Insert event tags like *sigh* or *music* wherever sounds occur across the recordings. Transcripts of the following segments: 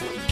君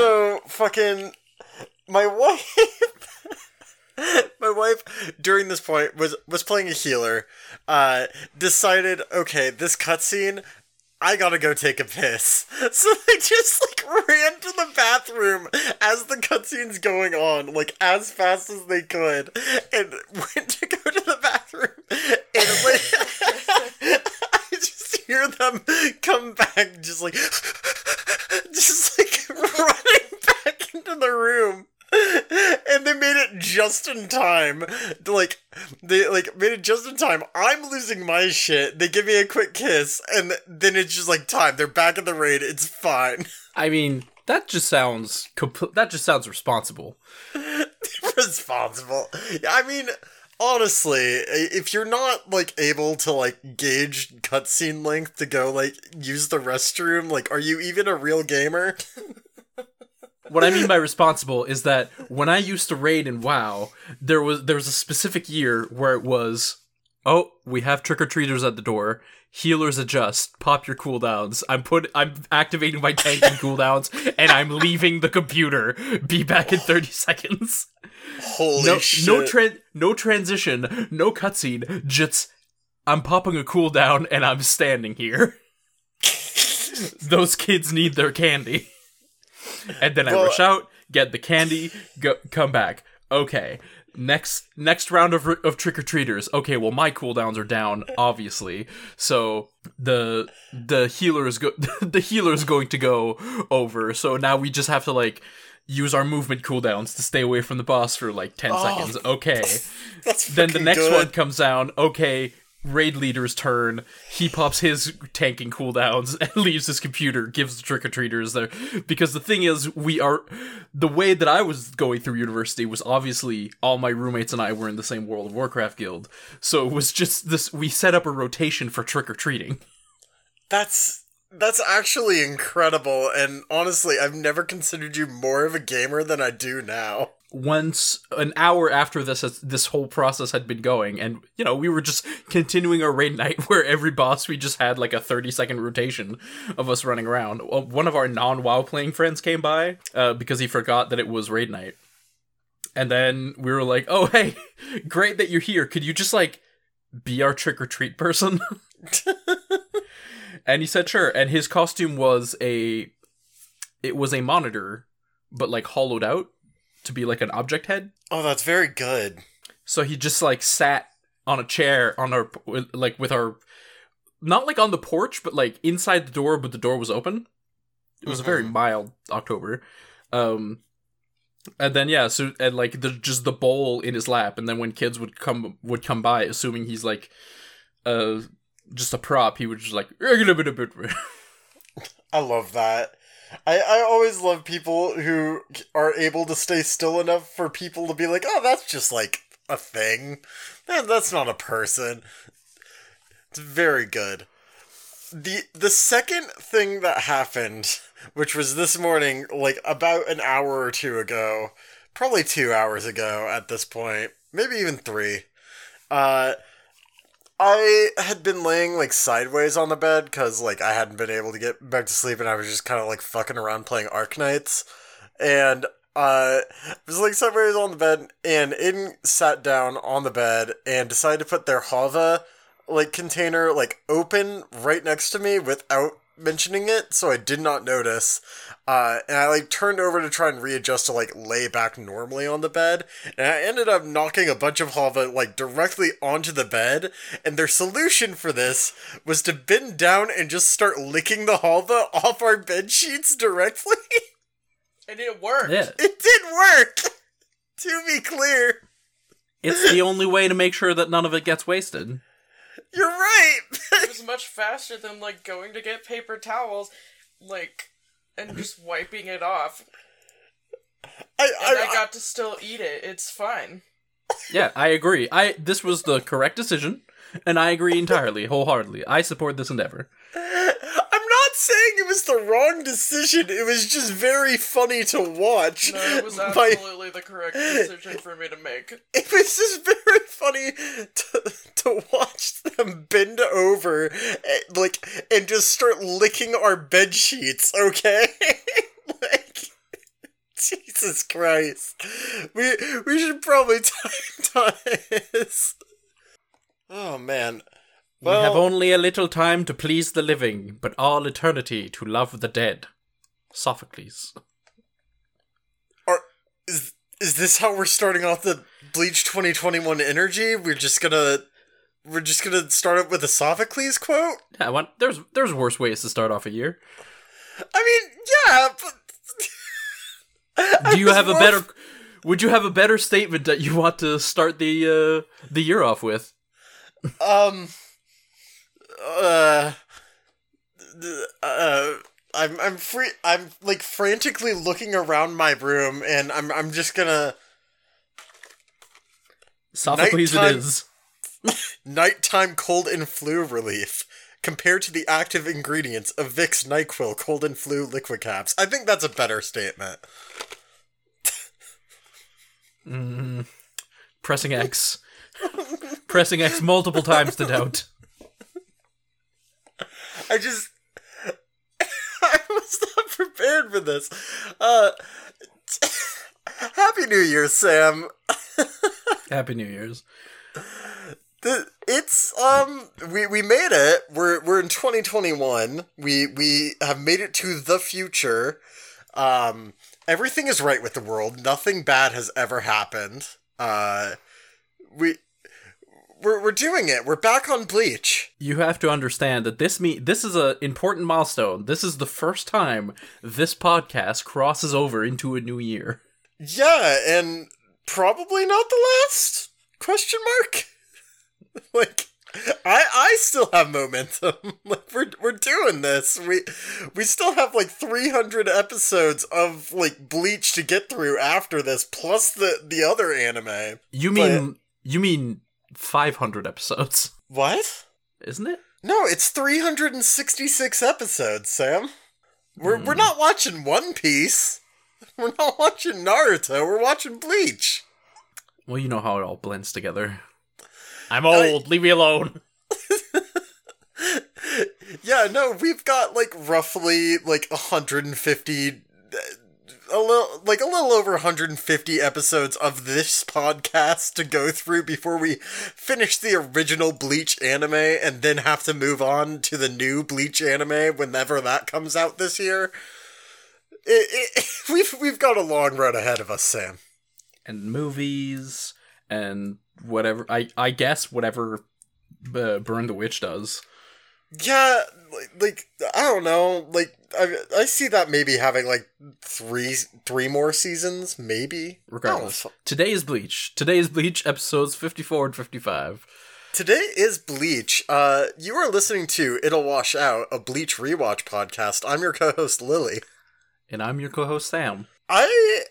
So fucking my *laughs* wife my wife during this point was was playing a healer uh decided okay this cutscene I gotta go take a piss. *laughs* So they just like ran to the bathroom as the cutscene's going on, like as fast as they could, and *laughs* went to go to the bathroom. And like hear them come back just like *laughs* just like *laughs* running back into the room. And they made it just in time. Like they like made it just in time. I'm losing my shit. They give me a quick kiss and then it's just like time. They're back in the raid. It's fine. *laughs* I mean, that just sounds compl- that just sounds responsible. responsible. I mean honestly if you're not like able to like gauge cutscene length to go like use the restroom like are you even a real gamer? *laughs* What I mean by responsible is that when I used to raid in WoW, there was there was a specific year where it was, oh, we have trick or treaters at the door. Healers adjust. Pop your cooldowns. I'm put. I'm activating my tanking cooldowns, and I'm leaving the computer. Be back in thirty seconds. holy No, shit no tran no transition, no cutscene. Just I'm popping a cooldown, and I'm standing here. *laughs* Those kids need their candy. And then I Well- rush out, get the candy, go come back. Okay. Next next round of of trick or treaters. Okay, well my cooldowns are down obviously. So the the healer is go *laughs* the healer is going to go over. So now we just have to like use our movement cooldowns to stay away from the boss for like 10 seconds. Okay. *laughs* That's Then the next good. one comes down. Okay, raid leader's turn. He pops his tanking cooldowns *laughs* and leaves his computer, gives the trick or treaters there. Because the thing is, we are. The way that I was going through university was obviously all my roommates and I were in the same World of Warcraft guild. So it was just this. We set up a rotation for trick or treating. That's that's actually incredible, and honestly, I've never considered you more of a gamer than I do now. Once an hour after this this whole process had been going and you know we were just continuing our raid night *laughs* where every boss we just had like a 30 second rotation of us running around. One of our non-wow playing friends came by uh, because he forgot that it was raid night. And then we were like oh *laughs* hey great that you're here. Could you just like be our trick-or-treat person? *laughs* And he said sure. And his costume was a it was a monitor but like hollowed out to be like an object head. Oh, that's very good. So he just like sat on a chair on our like with our not like on the porch, but like inside the door, but the door was open. It was a very mild October. Um and then yeah, so and like the just the bowl in his lap, and then when kids would come would come by, assuming he's like uh just a prop, he would just like *laughs* I love that. I, I always love people who are able to stay still enough for people to be like, oh, that's just like a thing. That, that's not a person. It's very good. The the second thing that happened, which was this morning, like about an hour or two ago, probably two hours ago at this point, maybe even three. Uh, I had been laying like sideways on the bed because like I hadn't been able to get back to sleep, and I was just kind of like fucking around playing Arknights, and uh, I was like sideways on the bed, and Aiden sat down on the bed and decided to put their Hava like container like open right next to me without mentioning it, so I did not notice. Uh, and I like turned over to try and readjust to like lay back normally on the bed, and I ended up knocking a bunch of Hava like directly onto the bed. And their solution for this was to bend down and just start licking the Hava *laughs* off our bed sheets directly. And it worked. Yeah. it did work. *laughs* to be clear, It's the only way to make sure that none of it gets wasted. You're right. It *laughs* was much faster than like going to get paper towels, like, and just wiping it off. I, And I, I got to still eat it. It's fine. Yeah, I agree. I this was the correct decision, and I agree entirely, wholeheartedly. I support this endeavor. *laughs* Not saying it was the wrong decision. It was just very funny to watch. No, it was *laughs* My- absolutely the correct decision for me to make. it was just very funny to, to watch them bend over, eh, like, and just start licking our bed sheets. Okay, *laughs* like, Jesus Christ, we we should probably *laughs* time this. Oh man. We have only a little time to please the living, but all eternity to love the dead. Sophocles. Are, is is this how we're starting off the Bleach 2021 energy? We're just gonna we're just gonna start up with a Sophocles quote? Yeah, I want, there's there's worse ways to start off a year. I mean, yeah, but *laughs* Do you have a better? Would you have a better statement that you want to start the uh, the year off with? um uh uh I'm I'm free I'm like frantically looking around my room and I'm I'm just gonna Sophocles, Nighttime- it is. *laughs* nighttime cold and flu relief compared to the active ingredients of Vicks NyQuil cold and flu liquid caps. I think that's a better statement. Mm, pressing X, pressing X multiple times to doubt. I just *laughs* I was not prepared for this. Uh *laughs* Happy New Year, Sam. *laughs* Happy New Year's. The, it's um we we made it. We're we're in 2021. We we have made it to the future. Um everything is right with the world. Nothing bad has ever happened. Uh we we're we're doing it. We're back on Bleach. You have to understand that this me this is an important milestone. This is the first time this podcast crosses over into a new year. Yeah, and probably not the last? Question mark. *laughs* like I I still have momentum. *laughs* like we're we're doing this. We we still have like 300 episodes of like Bleach to get through after this plus the the other anime. You mean you mean 500 episodes, What? isn't it? No, it's 366 episodes, Sam. We're we're not watching One Piece. *laughs* We're not watching Naruto. We're watching Bleach. Well, you know how it all blends together. I'm old. leave me alone. *laughs* Yeah, no, we've got like roughly like 150 uh, a little like a little over 150 episodes of this podcast to go through before we finish the original Bleach anime and then have to move on to the new Bleach anime whenever that comes out this year. It, it, *laughs* we've we've got a long road ahead of us, Sam. And movies and whatever. I I guess whatever uh, Burn the Witch does. Yeah, like, I don't know, like I I see that maybe having like three three more seasons, maybe. Regardless, today is Bleach. Today is Bleach episodes 54 and 55. Today is Bleach. Uh, you are listening to It'll Wash Out, a Bleach rewatch podcast. I'm your co-host Lily. And I'm your co-host Sam. I,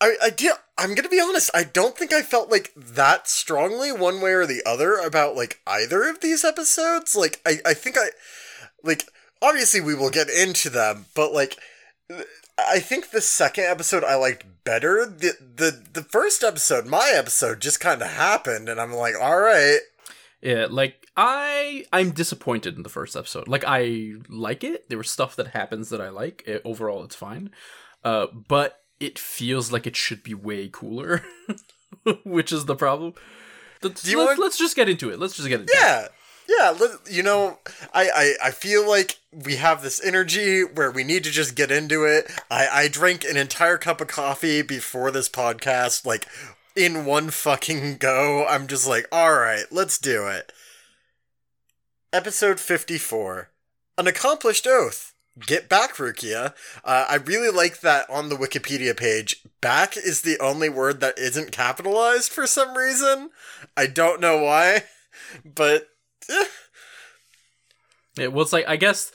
I, I did. I'm gonna be honest. I don't think I felt like that strongly one way or the other about like either of these episodes. Like, I, I think I, like, obviously we will get into them, but like, I think the second episode I liked better. The the the first episode, my episode, just kind of happened, and I'm like, all right. Yeah, like I I'm disappointed in the first episode. Like I like it. There was stuff that happens that I like. It, overall, it's fine. Uh, but it feels like it should be way cooler, *laughs* which is the problem. Let's, let's, want- let's just get into it. Let's just get into it. Yeah. Yeah, you know, I, I, I feel like we have this energy where we need to just get into it. I, I drank an entire cup of coffee before this podcast, like in one fucking go. I'm just like, all right, let's do it. Episode 54 An Accomplished Oath. Get back, Rukia. Uh, I really like that on the Wikipedia page. Back is the only word that isn't capitalized for some reason. I don't know why, *laughs* but eh, It was like I guess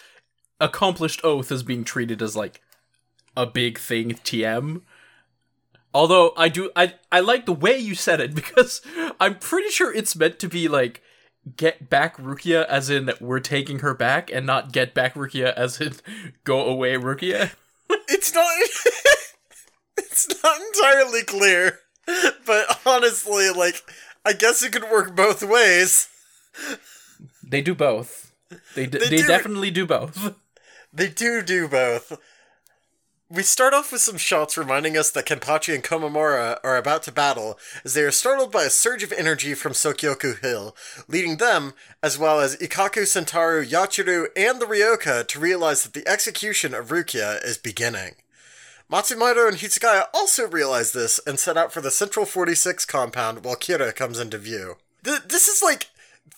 accomplished oath is being treated as like a big thing TM. Although I do I I like the way you said it *laughs* because I'm pretty sure it's meant to be like get back Rukia as in we're taking her back and not get back Rukia as in *laughs* go away Rukia. *laughs* it's not. *laughs* it's not entirely clear, but honestly, like, I guess it could work both ways. They do both. They d- They they, do definitely do both. They do do both. We start off with some shots reminding us that Kenpachi and Komamura are about to battle as they are startled by a surge of energy from Sokyoku Hill, leading them, as well as Ikkaku, Sentaro, Yachiru, and the Ryoka, to realize that the execution of Rukia is beginning. Matsumoto and Hitsugaya also realize this and set out for the Central 46 compound while Kira comes into view. Th- this is like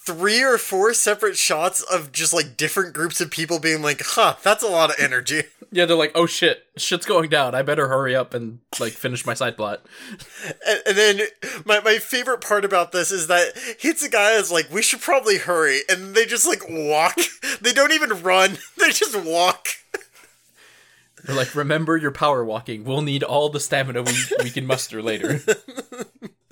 three or four separate shots of just like different groups of people being like, huh, that's a lot of energy. *laughs* Yeah, they're like, "Oh shit, shit's going down. I better hurry up and like finish my side plot." And, and then my, my favorite part about this is that Hitsugaya is like, we should probably hurry. And they just like walk. *laughs* they don't even run, *laughs* they just walk. They're like, "Remember your power walking. We'll need all the stamina we we can muster later."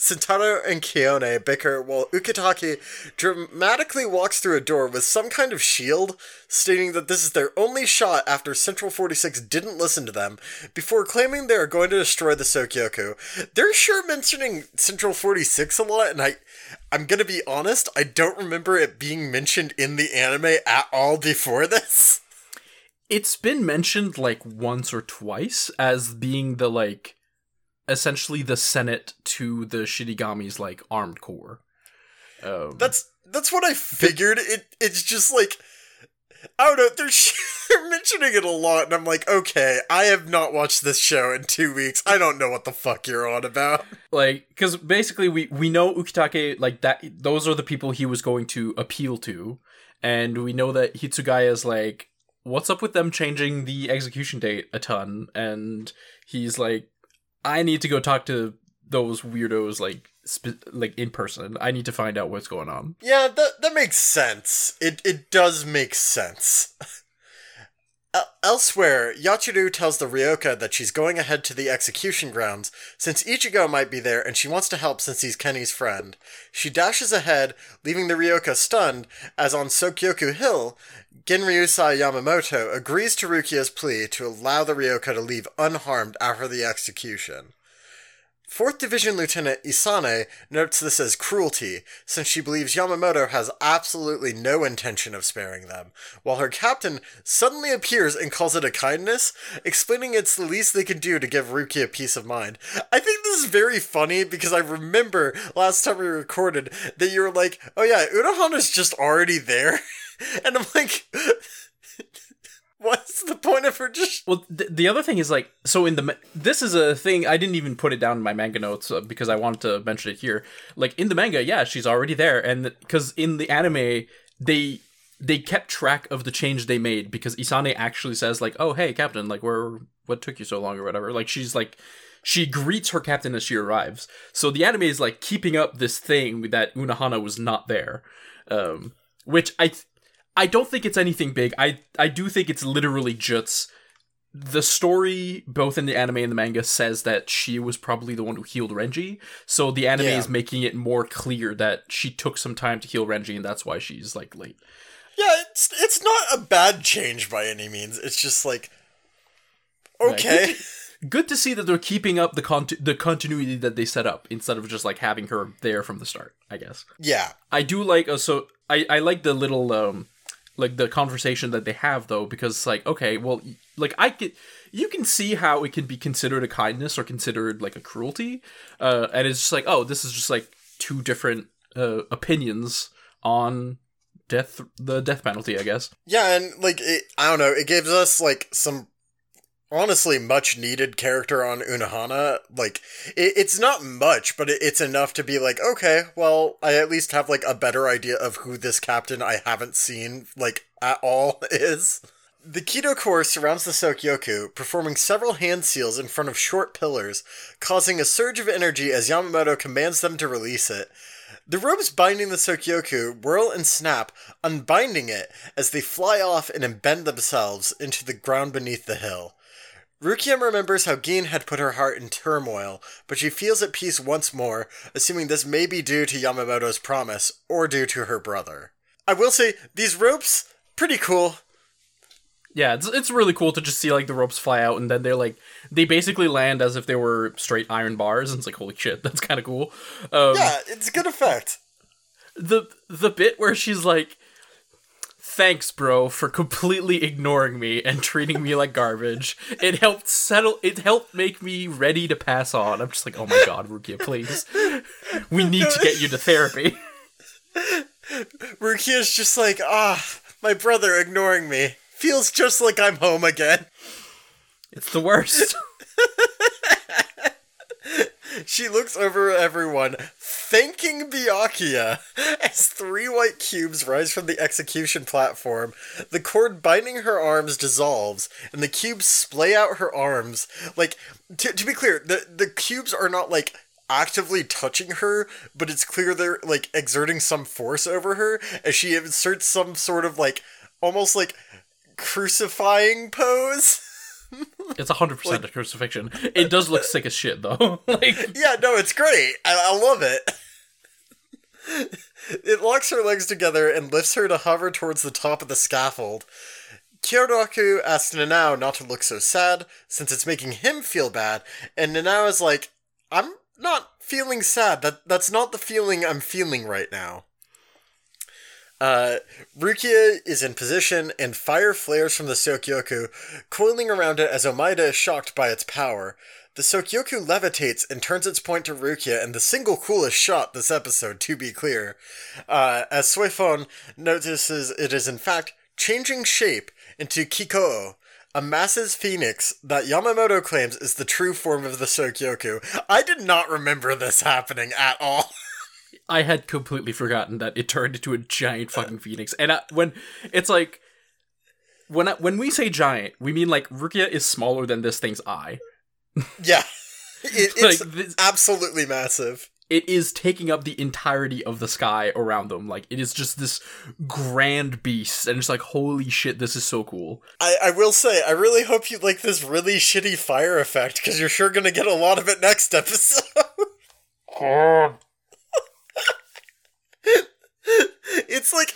Sentaro and Kiyone bicker while Ukitake dramatically walks through a door with some kind of shield, stating that this is their only shot after Central 46 didn't listen to them, before claiming they are going to destroy the Sokyoku. They're sure mentioning Central 46 a lot, and I, I'm gonna be honest, I don't remember it being mentioned in the anime at all before this. it's been mentioned like once or twice as being the like essentially the senate to the Shinigami's like armed core. Um, That's that's what I figured. It it's just like I don't know. They're, *laughs* they're mentioning it a lot, and I'm like, okay, I have not watched this show in two weeks. I don't know what the fuck you're on about. like because basically we we know Ukitake like that those are the people he was going to appeal to, and we know that Hitsugaya is like, what's up with them changing the execution date a ton, and he's like, I need to go talk to those weirdos like sp- like in person. I need to find out what's going on. Yeah, that that makes sense. It it does make sense. *laughs* Elsewhere, Yachiru tells the Ryoka that she's going ahead to the execution grounds since Ichigo might be there and she wants to help since he's Kenny's friend. She dashes ahead, leaving the Ryoka stunned, as on Sokyoku Hill, Genryusai Yamamoto agrees to Rukia's plea to allow the Ryoka to leave unharmed after the execution. 4th Division Lieutenant Isane notes this as cruelty, since she believes Yamamoto has absolutely no intention of sparing them, while her captain suddenly appears and calls it a kindness, explaining it's the least they can do to give Rukia peace of mind. I think this is very funny because I remember last time we recorded that you were like, oh yeah, Unohana's just already there. *laughs* and I'm like, *laughs* what's the point of her just Well, th- the other thing is like, so in the ma- this is a thing I didn't even put it down in my manga notes uh, because I wanted to mention it here. Like in the manga, yeah, she's already there, and because in the anime they they kept track of the change they made because Isane actually says like, "Oh, hey, Captain, like, where what took you so long or whatever." Like she's like. She greets her captain as she arrives. So the anime is like keeping up this thing that Unohana was not there. Um, which I I don't think it's anything big. I I do think it's literally just the story, both in the anime and the manga, says that she was probably the one who healed Renji. So the anime Yeah. is making it more clear that she took some time to heal Renji, and that's why she's like late. Yeah, it's it's not a bad change by any means. It's just like Okay. Good to see that they're keeping up the conti- the continuity that they set up instead of just like having her there from the start. I guess Yeah. I do like uh, so I I like the little um like the conversation that they have though because it's like okay well like I can you can see how it can be considered a kindness or considered like a cruelty uh and it's just like oh this is just like two different uh opinions on death the death penalty I guess. Yeah, and like it, I don't know, it gives us like some honestly much needed character on Unohana. Like it, it's not much, but it, it's enough to be like, okay, well, I at least have like a better idea of who this captain I haven't seen like at all *laughs* is. The Kido Corps surrounds the Sokyoku, performing several hand seals in front of short pillars, causing a surge of energy as Yamamoto commands them to release it. The ropes binding the Sokyoku whirl and snap, unbinding it as they fly off and embed themselves into the ground beneath the hill. Rukia remembers how Gin had put her heart in turmoil, but she feels at peace once more, assuming this may be due to Yamamoto's promise or due to her brother. I will say, these ropes, pretty cool. Yeah, it's it's really cool to just see like the ropes fly out and then they're like they basically land as if they were straight iron bars and it's like holy shit, *laughs* that's kind of cool. Um, Yeah, it's a good effect. the the bit where she's like thanks bro for completely ignoring me and treating me like garbage. It helped settle it helped make me ready to pass on. I'm just like oh my god rukia please. We need to get you to therapy. Rukia's just like, ah, my brother ignoring me. Feels just like I'm home again. it's the worst. *laughs* She looks over at everyone, thanking Byakuya *laughs* as three white cubes rise from the execution platform. The cord binding her arms dissolves, and the cubes splay out her arms. Like, to, to be clear, the, the cubes are not like actively touching her, but it's clear they're like exerting some force over her as she inserts some sort of like almost like crucifying pose. *laughs* it's 100% a crucifixion it does look sick as shit though *laughs* like Yeah, no, it's great. I, I love it. It locks her legs together and lifts her to hover towards the top of the scaffold. Kyoraku asks Nanao not to look so sad, since it's making him feel bad, and Nanao is like, I'm not feeling sad. That that's not the feeling I'm feeling right now. Uh, Rukia is in position, and fire flares from the Sokyoku, coiling around it as Omaeda is shocked by its power. The Sokyoku levitates and turns its point to Rukia, and the single coolest shot this episode, to be clear. Uh, as Suifon notices it is in fact changing shape into Kikoo, a massive phoenix that Yamamoto claims is the true form of the Sokyoku. I did not remember this happening at all. *laughs* I had completely forgotten that it turned into a giant fucking phoenix. And I, when it's like when I, when we say giant, we mean like Rukia is smaller than this thing's eye. Yeah. *laughs* It, it's Like, this- absolutely massive. It is taking up the entirety of the sky around them. Like it is just this grand beast, and it's like holy shit, this is so cool. I, I will say, I really hope you like this really shitty fire effect because you're sure gonna get a lot of it next episode. *laughs* it's like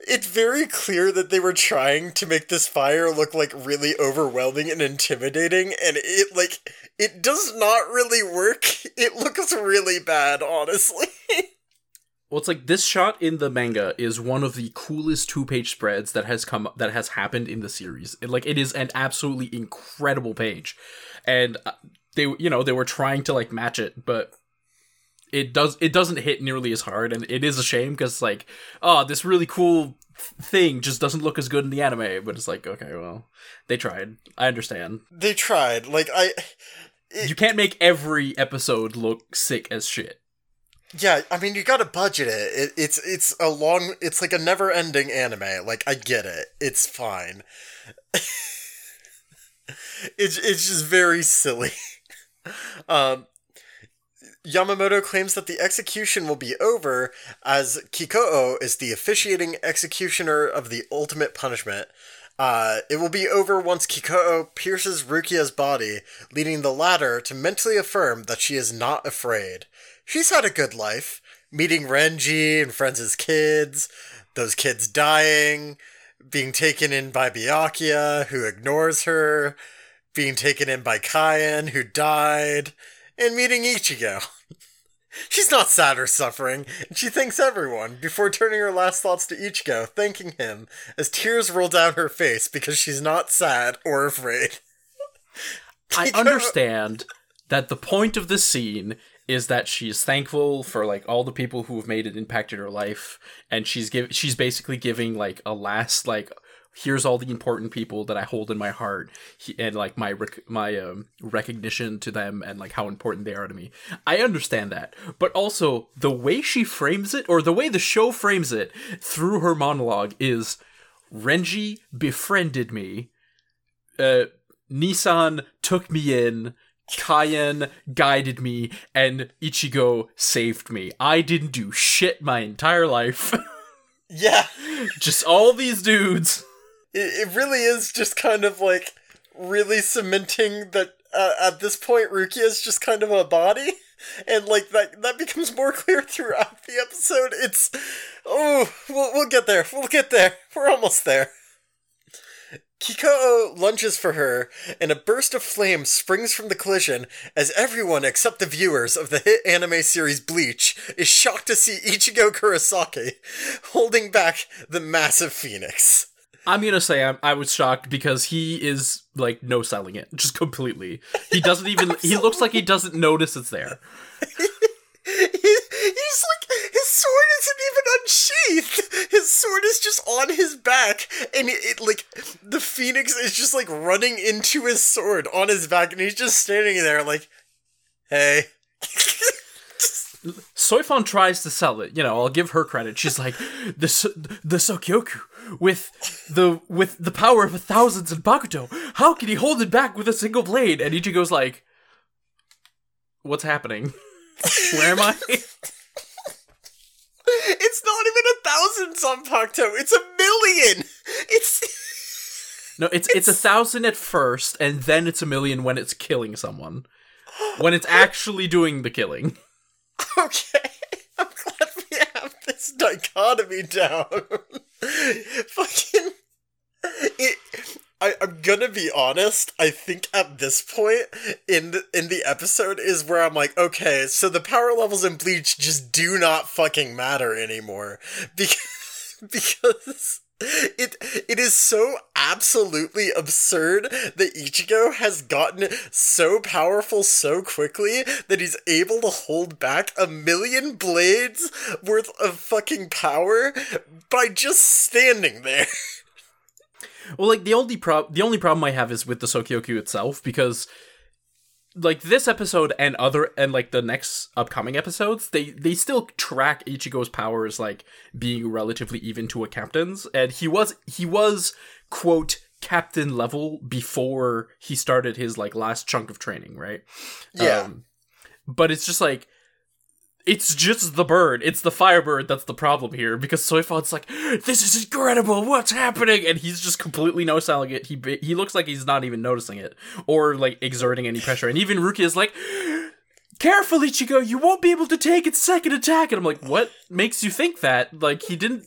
it's very clear that they were trying to make this fire look like really overwhelming and intimidating and it like it does not really work. *laughs* It looks really bad honestly. *laughs* Well, it's like this shot in the manga is one of the coolest two-page spreads that has come that has happened in the series. It, like it is an absolutely incredible page, and uh, they you know they were trying to like match it, but it does it doesn't hit nearly as hard, and it is a shame because like oh this really cool thing just doesn't look as good in the anime. But it's like okay, well they tried. I understand. they tried like i You can't make every episode look sick as shit. Yeah, I mean you got to budget it. it. It's it's a long. It's like a never-ending anime. Like I get it. It's fine. *laughs* it's it's just very silly. *laughs* um, Yamamoto claims that the execution will be over as Kikoo is the officiating executioner of the ultimate punishment. Uh, it will be over once Kikoo pierces Rukia's body, leading the latter to mentally affirm that she is not afraid. She's had a good life, meeting Renji and friends as kids, those kids dying, being taken in by Byakuya, who ignores her, being taken in by Kaien, who died, and meeting Ichigo. *laughs* She's not sad or suffering, and she thanks everyone before turning her last thoughts to Ichigo, thanking him as tears roll down her face because she's not sad or afraid. I *laughs* understand that the point of the scene is that she's thankful for like all the people who have made it impacted her life and she's give she's basically giving like a last like here's all the important people that I hold in my heart and like my rec- my um, recognition to them and like how important they are to me. I understand that. But also the way she frames it or the way the show frames it through her monologue is Renji befriended me. Uh Nii-san took me in. Kaien guided me and Ichigo saved me. I didn't do shit my entire life. *laughs* Yeah, Just all these dudes. It, it really is just kind of like really cementing that uh, at this point Rukia is just kind of a body. And like that, that becomes more *laughs* clear throughout the episode. It's, oh, we'll, we'll get there. We'll get there. We're almost there. Kikoo lunges for her, and a burst of flame springs from the collision as everyone except the viewers of the hit anime series Bleach is shocked to see Ichigo Kurosaki holding back the massive phoenix. I'm gonna say I'm, I was shocked because he is like no selling it just completely. He doesn't even. *laughs* he looks like he doesn't notice it's there. *laughs* He, he's like his sword isn't even unsheathed. His sword is just on his back, and it, it like the phoenix is just like running into his sword on his back, and he's just standing there like, "Hey." *laughs* Soifon tries to sell it. You know, I'll give her credit. She's like the So- the Sokyoku with the with the power of a thousands Zanpakuto. How can he hold it back with a single blade? And Ichigo's like, "What's happening? *laughs* Where am I?" It's not even a thousand Zanpakuto. It's a million. It's No, it's it's a thousand at first, and then it's a million when it's killing someone. When it's actually doing the killing. *laughs* okay. I'm glad we have this dichotomy down. *laughs* *laughs* Fucking it. I, I'm gonna be honest. I think at this point in the, in the episode is where I'm like, okay, so the power levels in Bleach just do not fucking matter anymore *laughs* because because it it is so absolutely absurd that Ichigo has gotten so powerful so quickly that he's able to hold back a million blades worth of fucking power by just standing there. *laughs* Well, like the only prob the only problem I have is with the Sokyoku itself because like this episode and other and like the next upcoming episodes, they they still track Ichigo's powers like being relatively even to a captain's, and he was he was quote captain level before he started his like last chunk of training, right? Yeah. Um, but it's just like it's just the bird. It's the firebird that's the problem here because Soifon's like, "This is incredible. What's happening?" And he's just completely no selling it. He he looks like he's not even noticing it or like exerting any pressure. And even Rukia is like, "Careful, Ichigo. You won't be able to take its second attack." And I'm like, "What makes you think that?" Like he didn't.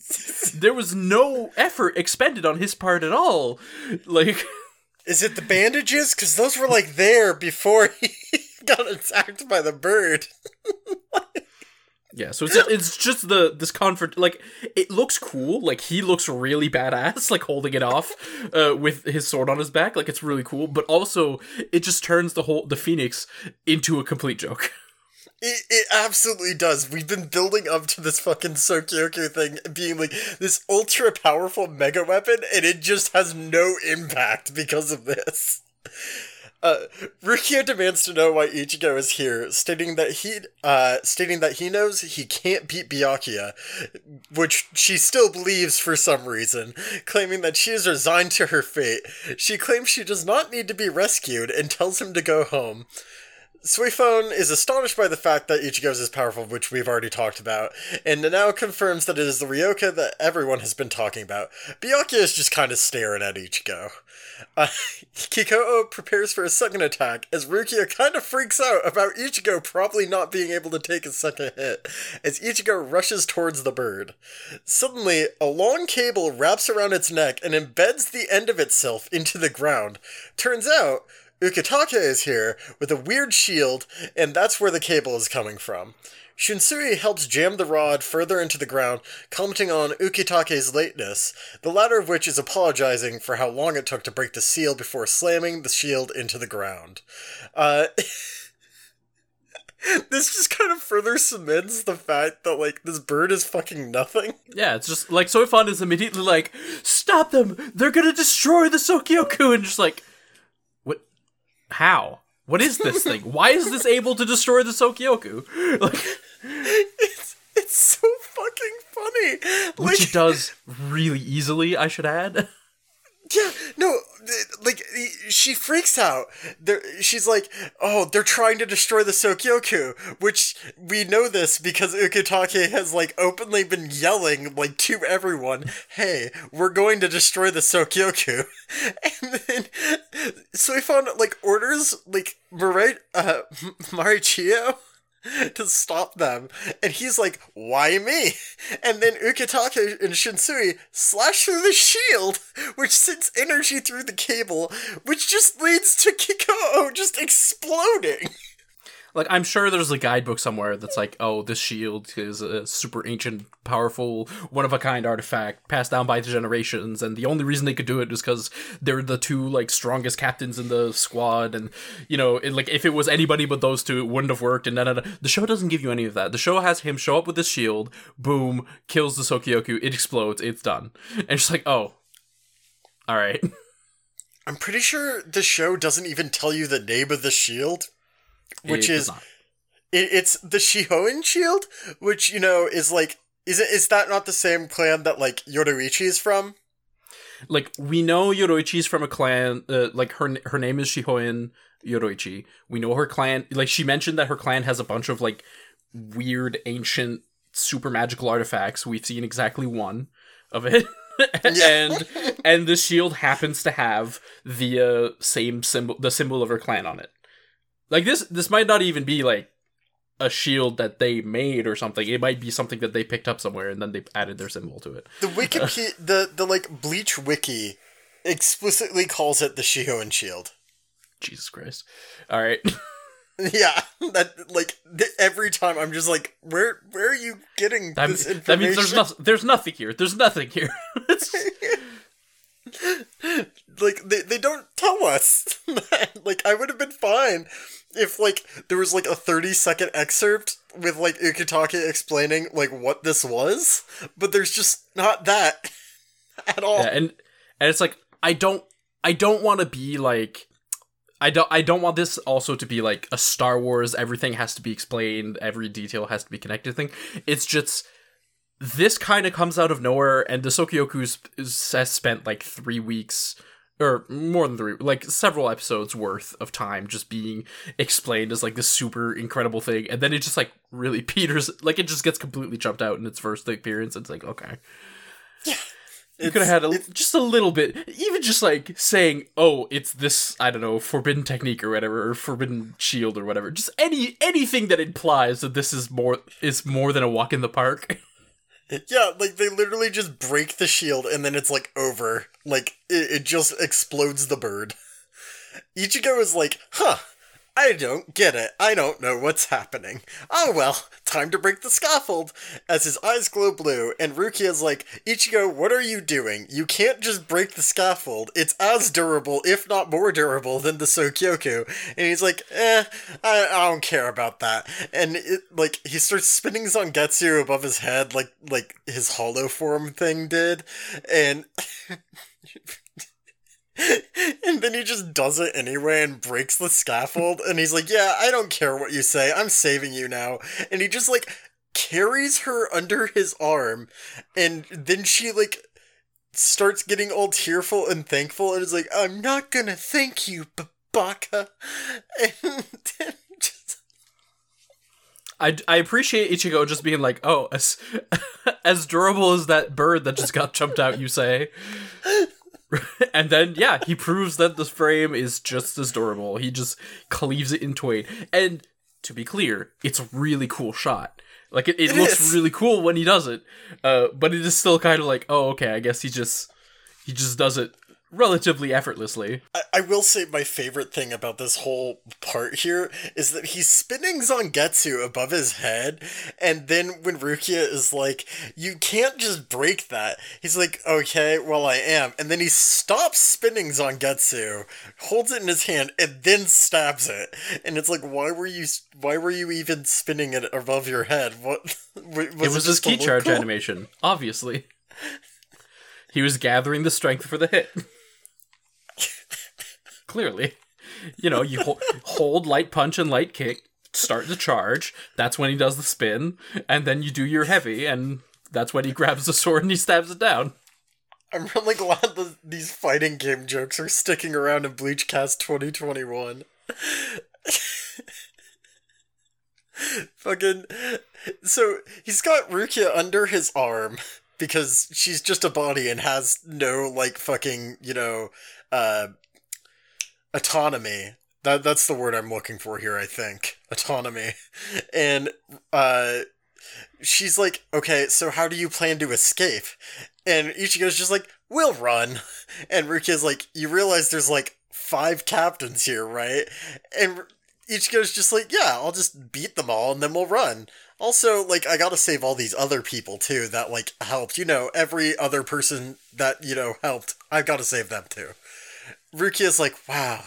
There was no effort expended on his part at all. Like. *laughs* Is it the bandages? Because those were like there before he *laughs* got attacked by the bird. *laughs* Yeah, so it's it's just the this comfort like it looks cool, like he looks really badass, *laughs* like holding it off uh, with his sword on his back, like it's really cool. But also, it just turns the whole the phoenix into a complete joke. *laughs* It, it absolutely does. We've been building up to this fucking Sokyoku thing being like this ultra powerful mega weapon, and it just has no impact because of this. Uh, demands to know why Ichigo is here, stating that he, uh, stating that he knows he can't beat Byakuya, which she still believes for some reason, claiming that she is resigned to her fate. She claims she does not need to be rescued and tells him to go home. Suifon is astonished by the fact that Ichigo is powerful, which we've already talked about, and now confirms that it is the Ryoka that everyone has been talking about. Byakuya is just kind of staring at Ichigo. Uh, *laughs* Kikoo prepares for a second attack as Rukia kind of freaks out about Ichigo probably not being able to take a second hit as Ichigo rushes towards the bird. Suddenly, a long cable wraps around its neck and embeds the end of itself into the ground. Turns out, Ukitake is here with a weird shield, and that's where the cable is coming from. Shunsui helps jam the rod further into the ground, commenting on Ukitake's lateness, the latter of which is apologizing for how long it took to break the seal before slamming the shield into the ground. Uh, *laughs* this just kind of further cements the fact that, like, this bird is fucking nothing. Yeah, it's just like Soifon is immediately like, "Stop them! They're gonna destroy the Sokyoku!" And just like? How? What is this thing? *laughs* Why is this able to destroy the Sokyoku? *laughs* Like, It's, it's so fucking funny. Like, which it does really easily, I should add. *laughs* Yeah, no, like she freaks out. She's like, "Oh, they're trying to destroy the Sokyoku," which we know this because Ukitake has like openly been yelling like to everyone, "Hey, we're going to destroy the Sokyoku," *laughs* and then Suifon like orders like Marai uh, Marechiyo *laughs* to stop them. And he's like, why me? *laughs* And then Ukitake and Shunsui slash through the shield, *laughs* which sends energy through the cable, which just leads to Kikoo just exploding. Like, I'm sure there's a guidebook somewhere that's like, oh, this shield is a super ancient, powerful, one of a kind artifact passed down by the generations, and the only reason they could do it is because they're the two like strongest captains in the squad, and you know, it, like if it was anybody but those two, it wouldn't have worked. And da, da, da. the show doesn't give you any of that. The show has him show up with his shield, boom, kills the Sokyoku, it explodes, it's done, and it's like, oh, all right. *laughs* I'm pretty sure the show doesn't even tell you the name of the shield, which It is it, it's the Shihoin shield, which you know is like is it is that not the same clan that like Yoruichi is from? like we know Yoruichi's from a clan uh, like her her name is Shihoin Yoruichi. We know her clan like she mentioned that her clan has a bunch of like weird ancient super magical artifacts. We've seen exactly one of it. *laughs* and and the shield happens to have the uh, same symbol the symbol of her clan on it. Like this this might not even be like a shield that they made or something. It might be something that they picked up somewhere and then they added their symbol to it. The Wikipedia, *laughs* the the like Bleach wiki, explicitly calls it the Shihoin shield. Jesus Christ. All right. *laughs* Yeah, that like th- every time I'm just like, where where are you getting That, this information? that means there's no, there's nothing here. There's nothing here. *laughs* Like they they don't tell us. *laughs* like I would have been fine if like there was like a 30 second excerpt with like Ukitake explaining like what this was, but there's just not that *laughs* at all. yeah, and and it's like I don't I don't want to be like I don't I don't want this also to be like a Star Wars everything has to be explained, every detail has to be connected thing. It's just this kind of comes out of nowhere and the Sokyoku's has spent like 3 weeks or more than three, like several episodes worth of time just being explained as like this super incredible thing, and then it just like really *laughs* peters, like it just gets completely jumped out in its first appearance. It's like okay, you could have had a, just a little bit, even just like saying, "Oh, it's this," I don't know, forbidden technique or whatever, or forbidden shield or whatever. Just any anything that implies that this is more is more than a walk in the park. *laughs* Yeah, like they literally just break the shield and then it's like over. Like it, it just explodes the bird. *laughs* Ichigo is like, huh, I don't get it. I don't know what's happening. Oh well, time to break the scaffold. As his eyes glow blue, and Rukia's like, Ichigo, what are you doing? You can't just break the scaffold. It's as durable, if not more durable, than the Sokyoku. And he's like, eh, I, I don't care about that. And it like he starts spinning Zangetsu above his head like like his hollow form thing did. And *laughs* he just does it anyway and breaks the scaffold. And he's like, Yeah, I don't care what you say. I'm saving you now. And he just like carries her under his arm. And then she like starts getting all tearful and thankful and is like, I'm not gonna thank you, Babaka. *laughs* And then just. I, I appreciate Ichigo just being like, oh, as *laughs* as durable as that bird that just got jumped out, you say. *laughs* *laughs* and then yeah, he proves that the frame is just as durable. He just cleaves it in twain. And to be clear, it's a really cool shot. Like it, it, It looks is. really cool when he does it. Uh, but it is still kind of like, oh, okay, I guess he just he just does it relatively effortlessly. I, I will say my favorite thing about this whole part here is that he's spinning Zangetsu above his head, and then when Rukia is like, You can't just break that, he's like, Okay, well, I am. And then he stops spinning Zangetsu, holds it in his hand, and then stabs it. And it's like, Why were you, why were you even spinning it above your head? What? *laughs* Was it was his just to key charge cool? animation, obviously. He was gathering the strength for the hit. *laughs* Clearly. *laughs* You know, you hol- hold light punch and light kick, start the charge. That's when he does the spin, and then you do your heavy, and that's when he grabs the sword and he stabs it down. I'm really glad that these fighting game jokes are sticking around in Bleachcast 2021. *laughs* Fucking. So, he's got Rukia under his arm because she's just a body and has no, like, fucking, you know, uh, autonomy. That, that's the word I'm looking for here, I think. Autonomy. And, uh, she's like, okay, so how do you plan to escape? And Ichigo's just like, we'll run. And Rukia's like, you realize there's like five captains here, right? And Ichigo's just like, yeah, I'll just beat them all and then we'll run. Also, like, I gotta save all these other people too that, like, helped. You know, every other person that, you know, helped, I've gotta save them too. Rukia's like, wow,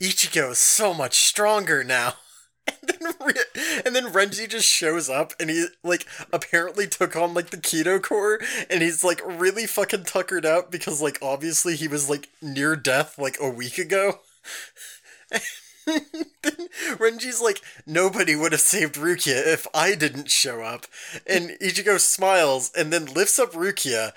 Ichigo is so much stronger now. *laughs* And then, and then Renji just shows up and he like apparently took on like the Kido Corps and he's like really fucking tuckered out because like obviously he was like near death like a week ago. *laughs* then Renji's like, nobody would have saved Rukia if I didn't show up. And Ichigo smiles and then lifts up Rukia,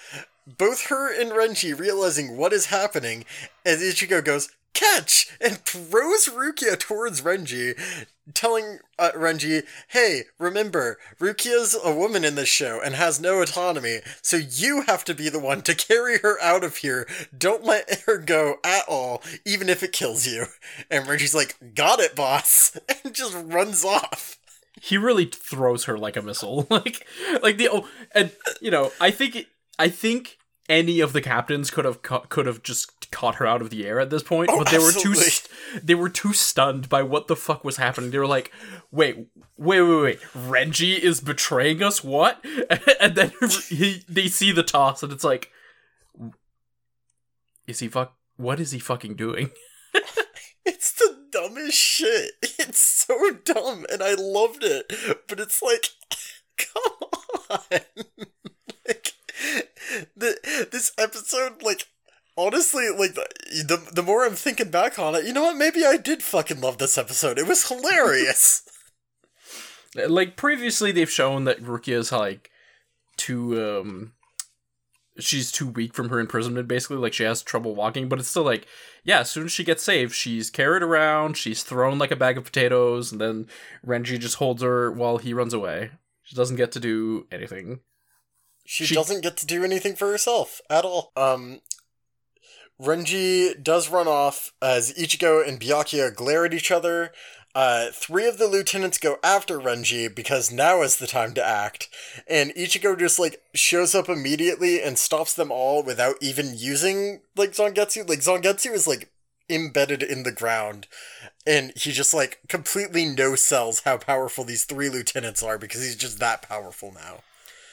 both her and Renji realizing what is happening, as Ichigo goes, catch! And throws Rukia towards Renji, telling uh, Renji, hey, remember, Rukia's a woman in this show and has no autonomy, so you have to be the one to carry her out of here. Don't let her go at all, even if it kills you. And Renji's like, got it, boss, *laughs* and just runs off. He really throws her like a missile. *laughs* like like the oh and you know, I think I think any of the captains could have ca- could have just caught her out of the air at this point, Oh, but they were too st- they were too stunned by what the fuck was happening. They were like, "Wait, wait, wait, wait! Renji is betraying us? What?" *laughs* and then *laughs* he, they see the toss, and it's like, "Is he fuck? What is he fucking doing?" *laughs* It's the dumbest shit. It's so dumb, and I loved it. But it's like, come on. Like, the, this episode, like, honestly, like, the, the, the more I'm thinking back on it, you know what? Maybe I did fucking love this episode. It was hilarious. *laughs* like previously they've shown that Rukia is like too um she's too weak from her imprisonment basically like she has trouble walking but it's still like yeah as soon as she gets saved she's carried around she's thrown like a bag of potatoes and then Renji just holds her while he runs away she doesn't get to do anything She, She- doesn't get to do anything for herself at all. Um, Renji does run off as Ichigo and Byakuya glare at each other. Uh, three of the lieutenants go after Renji because now is the time to act, and Ichigo just like shows up immediately and stops them all without even using like Zangetsu. Like Zangetsu is like embedded in the ground, and he just like completely no sells how powerful these three lieutenants are because he's just that powerful now.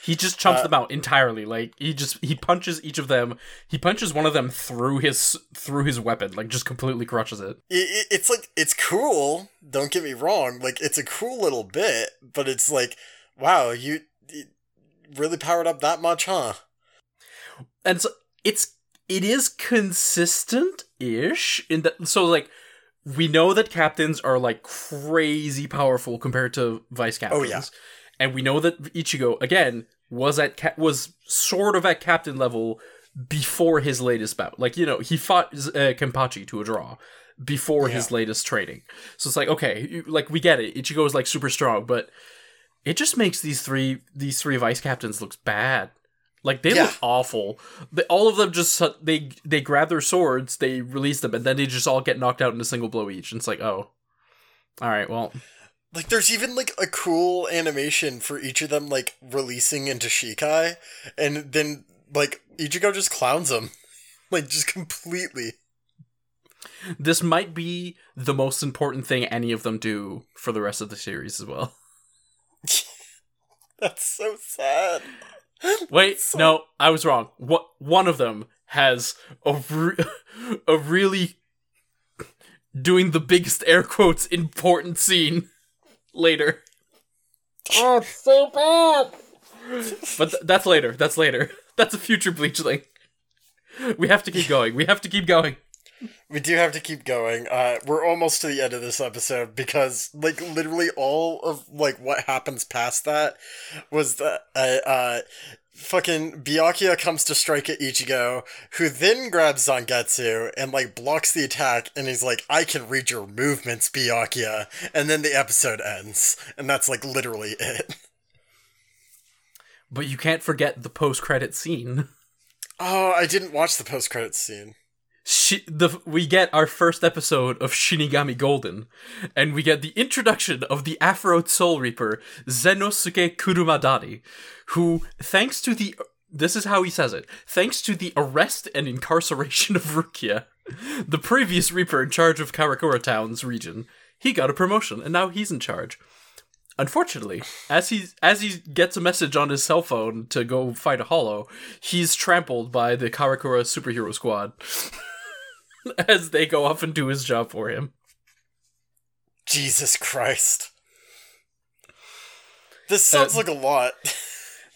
He just chumps uh, them out entirely like he just he punches each of them he punches one of them through his through his weapon like just completely crushes it it, it- it's like it's cool don't get me wrong like it's a cool little bit but it's like wow you, you really powered up that much huh and so it's it is consistent ish in that so like we know that captains are like crazy powerful compared to vice captains. Oh, yeah. and we know that Ichigo again was at ca- was sort of at captain level before his latest bout. Like you know he fought uh, Kenpachi to a draw before his latest training. So it's like okay, like we get it. Ichigo is like super strong, but it just makes these three these three vice captains looks bad. Like they Yeah. look awful. They, all of them just they they grab their swords, they release them, and then they just all get knocked out in a single blow each. And it's like, oh, all right, well, like there's even like a cool animation for each of them like releasing into shikai and then like ichigo just clowns them *laughs* like just completely. This might be the most important thing any of them do for the rest of the series as well. *laughs* *laughs* That's so sad. Wait, no, I was wrong. What one of them has a re- a really doing the biggest air quotes important scene later. *laughs* Oh, it's so bad. But th- that's later. That's later. *laughs* That's a future bleach thing. We have to keep *laughs* going. We have to keep going. We do have to keep going. Uh, we're almost to the end of this episode because, like, literally all of like what happens past that was that uh, uh, fucking Byakuya comes to strike at Ichigo, who then grabs Zangetsu and like blocks the attack, and he's like, "I can read your movements, Byakuya," and then the episode ends, and that's like literally *laughs* it. But you can't forget the post-credit scene. Oh, I didn't watch the post-credit scene. Shi- the we get our first episode of Shinigami Golden, and we get the introduction of the Afro Soul Reaper Zennosuke Kurumadani, who, thanks to the this is how he says it, thanks to the arrest and incarceration of Rukia, the previous Reaper in charge of Karakura Town's region, he got a promotion, and now he's in charge. Unfortunately, as he as he gets a message on his cell phone to go fight a hollow, he's trampled by the Karakura superhero squad *laughs* *laughs* as they go off and do his job for him. Jesus Christ. This sounds Uh, like a lot.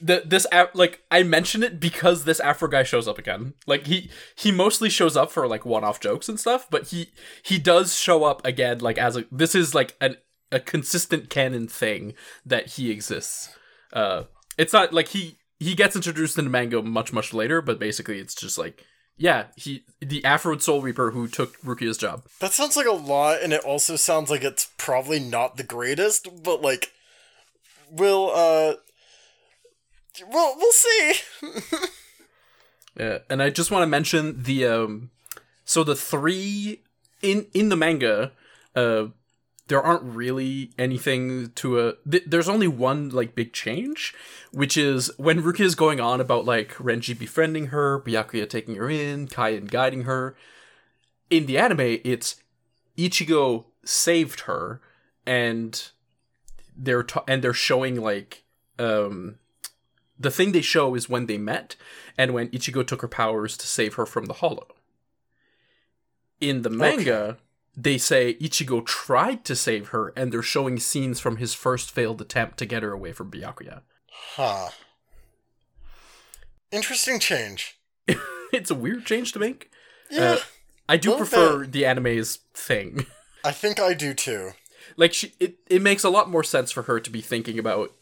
The, this like I mention it because this Afro guy shows up again. Like he he mostly shows up for like one-off jokes and stuff, but he he does show up again like as a this is like an a consistent canon thing that he exists. Uh it's not like he he gets introduced in the manga much much later, but basically it's just like yeah, he the Afro Soul Reaper who took Rukia's job. That sounds like a lot, and it also sounds like it's probably not the greatest, but like, we'll, uh, we'll, we'll see. *laughs* Yeah, and I just want to mention the um so the three in in the manga uh there aren't really anything to a th- there's only one like big change which is when Rukia is going on about like Renji befriending her, Byakuya taking her in, Kaien guiding her. In the anime it's Ichigo saved her and they're ta- and they're showing like um the thing they show is when they met and when Ichigo took her powers to save her from the Hollow. In the manga, they say Ichigo tried to save her, and they're showing scenes from his first failed attempt to get her away from Byakuya. Huh. Interesting change. *laughs* it's a weird change to make. Yeah, Uh, I do prefer the anime's thing. *laughs* I think I do too. like she, it, it makes a lot more sense for her to be thinking about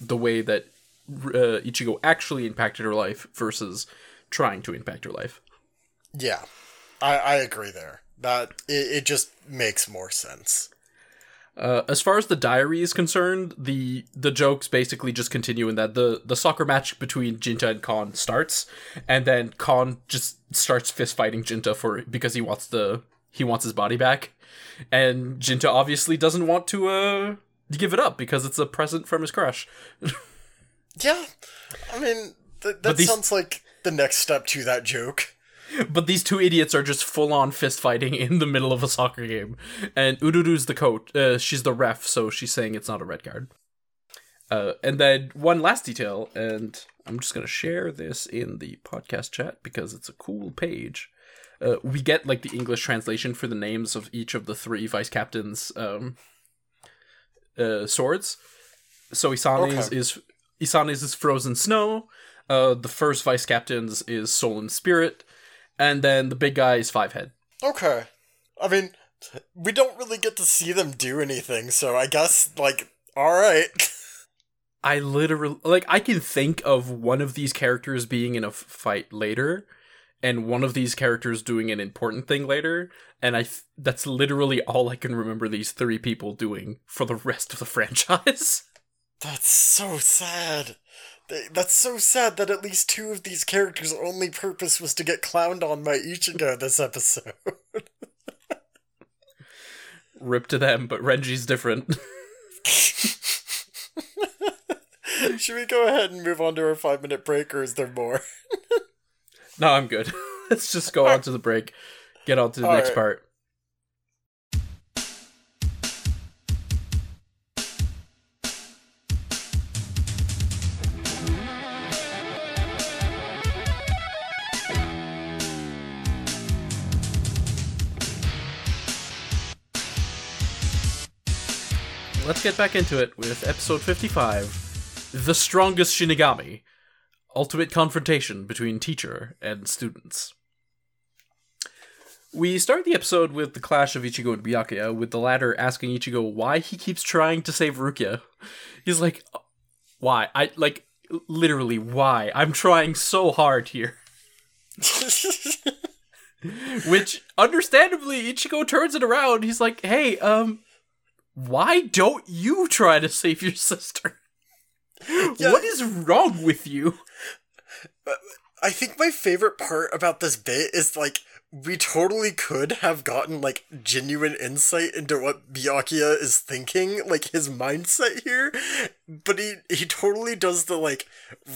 the way that uh, Ichigo actually impacted her life versus trying to impact her life. Yeah, I, I agree there. That it, it just makes more sense. Uh, as far as the diary is concerned, the the jokes basically just continue in that the the soccer match between Jinta and Kon starts, and then Kon just starts fist fighting Jinta for because he wants the he wants his body back, and Jinta obviously doesn't want to uh give it up because it's a present from his crush. *laughs* Yeah, I mean th- that these- sounds like the next step to that joke. But these two idiots are just full on fist fighting in the middle of a soccer game. And Ururu's the coach. Uh, she's the ref, so she's saying it's not a red card. Uh, and then one last detail, and I'm just gonna share this in the podcast chat because it's a cool page. Uh, we get like the English translation for the names of each of the three vice captains' um, uh, swords. So Isane's Okay. is Isane's is Frozen Snow. Uh, the first vice captain's is Soul and Spirit, and then the big guy is Five Head. Okay. I mean, we don't really get to see them do anything, so I guess, like, alright. *laughs* I literally like I can think of one of these characters being in a fight later, and one of these characters doing an important thing later, and I th- that's literally all I can remember these three people doing for the rest of the *laughs* franchise. That's so sad. Th- That's so sad that at least two of these characters' only purpose was to get clowned on by Ichigo this episode. *laughs* Rip to them, but Renji's different. *laughs* Should we go ahead and move on to our five minute break, or is there more? *laughs* no, I'm good. let's just go on to the break. Get on to the All next right. part. Get back into it with episode 55 The Strongest Shinigami Ultimate Confrontation Between Teacher and Students. We start the episode with the clash of Ichigo and Byakuya, with the latter asking Ichigo why he keeps trying to save Rukia. He's like, why? I, like, literally, why? I'm trying so hard here. *laughs* Which, understandably, Ichigo turns it around. He's like, hey, um, why don't you try to save your sister? What is wrong with you? I think my favorite part about this bit is like we totally could have gotten like genuine insight into what Byakuya is thinking, like his mindset here, but he he totally does the like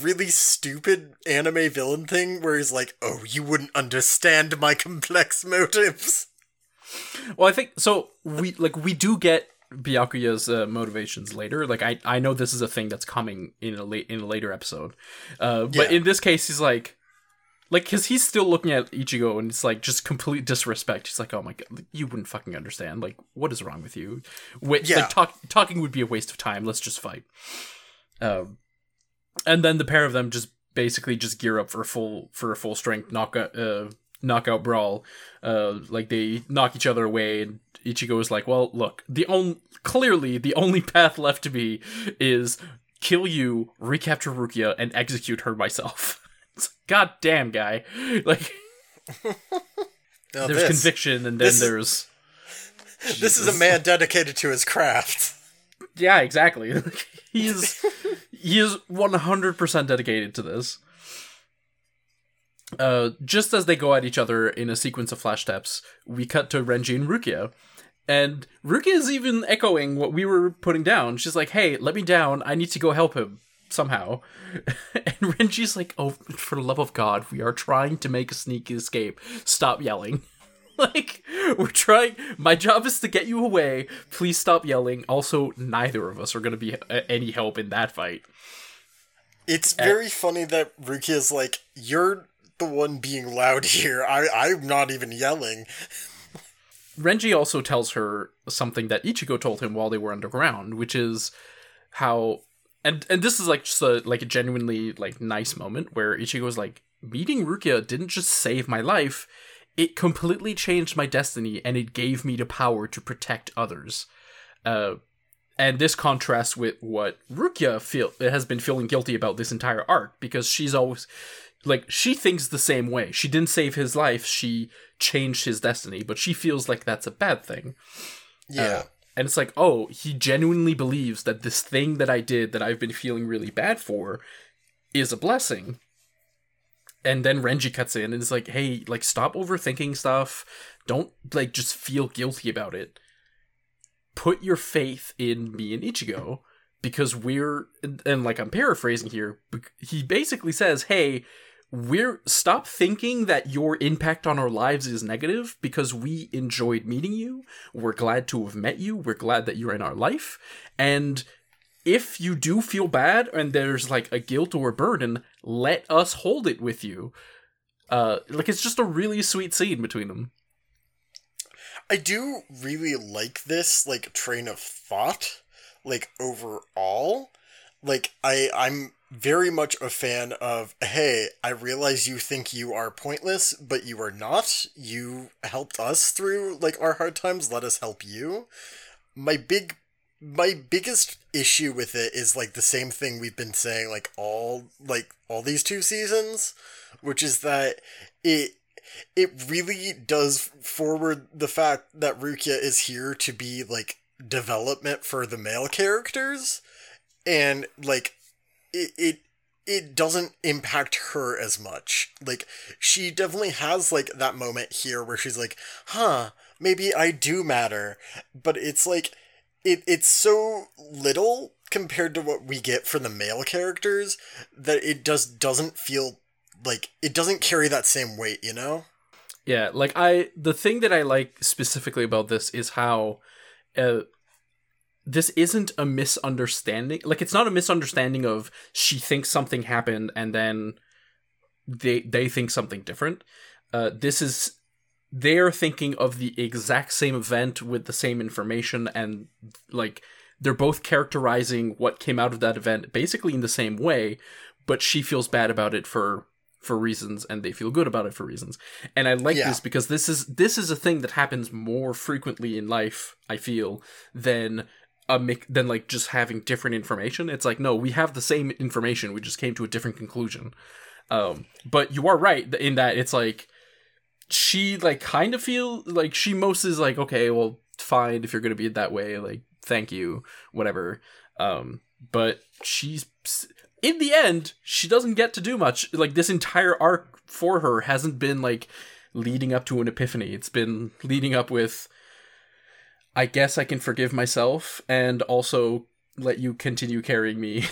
really stupid anime villain thing where he's like, "Oh, you wouldn't understand my complex motives." Well, I think so. We like we do get Byakuya's uh, motivations later. Like I I know this is a thing that's coming in a late in a later episode. Uh, but Yeah. in this case, he's like. Like, cause he's still looking at Ichigo and it's like just complete disrespect. He's like, "Oh my god, you wouldn't fucking understand. Like, what is wrong with you? Wait, Yeah. like talk, talking would be a waste of time. Let's just fight." Um, and then the pair of them just basically just gear up for a full for a full strength knockout uh knockout brawl. Uh, like they knock each other away, and Ichigo is like, "Well, look, the only clearly the only path left to me is kill you, recapture Rukia, and execute her myself." *laughs* It's like, God damn, guy! *laughs* Like *laughs* there's this, conviction, and then is- there's This is a man dedicated to his craft. yeah, exactly. he is he is one hundred percent dedicated to this. Uh, just as they go at each other in a sequence of flash steps, we cut to Renji and Rukia. And Rukia is even echoing what we were putting down. She's like, hey, let me down. I need to go help him somehow. *laughs* and Renji's like, oh, for the love of God, we are trying to make a sneaky escape. Stop yelling. *laughs* like, we're trying. My job is to get you away. Please stop yelling. Also, neither of us are going to be any help in that fight. It's very funny that Rukia's like, "You're the one being loud here. I I'm not even yelling." Renji also tells her something that Ichigo told him while they were underground, which is how and and this is like just a like a genuinely like nice moment where Ichigo Ichigo's like meeting Rukia didn't just save my life, it completely changed my destiny and it gave me the power to protect others. Uh and this contrasts with what Rukia feel has been feeling guilty about this entire arc because she's always like she thinks the same way. She didn't save his life, she changed his destiny, but she feels like that's a bad thing. Yeah. Uh, and it's like, oh, he genuinely believes that this thing that I did that I've been feeling really bad for is a blessing. And then Renji cuts in and is like, hey, like, stop overthinking stuff. Don't, like, just feel guilty about it. Put your faith in me and Ichigo because we're, and, and like, I'm paraphrasing here. He basically says, hey, we're stop thinking that your impact on our lives is negative because we enjoyed meeting you. We're glad to have met you. We're glad that you're in our life. And if you do feel bad and there's like a guilt or a burden, let us hold it with you. Uh, like it's just a really sweet scene between them. I do really like this like train of thought like overall. Like I I'm very much a fan of hey, I realize you think you are pointless, but you are not. You helped us through like our hard times, let us help you. My big my biggest issue with it is like the same thing we've been saying like all like all these two seasons, which is that it it really does forward the fact that Rukia is here to be like development for the male characters and like it it it doesn't impact her as much. Like she definitely has like that moment here where she's like, "Huh, maybe I do matter." But it's like it it's so little compared to what we get for the male characters that it just doesn't feel like it doesn't carry that same weight, you know? Yeah, like I the thing that I like specifically about this is how uh this isn't a misunderstanding. Like it's not a misunderstanding of she thinks something happened and then they they think something different. Uh this is they're thinking of the exact same event with the same information and like they're both characterizing what came out of that event basically in the same way, but she feels bad about it for for reasons and they feel good about it for reasons. And I like Yeah. this because this is this is a thing that happens more frequently in life, I feel, than a mic- than like just having different information. It's like no, we have the same information, we just came to a different conclusion. Um but you are right in that it's like she like kind of feel like she most is like okay, well fine if you're to be that way, like thank you, whatever. Um but she's in the end, she doesn't get to do much. Like this entire arc for her hasn't been like leading up to an epiphany. It's been leading up with I guess I can forgive myself and also let you continue carrying me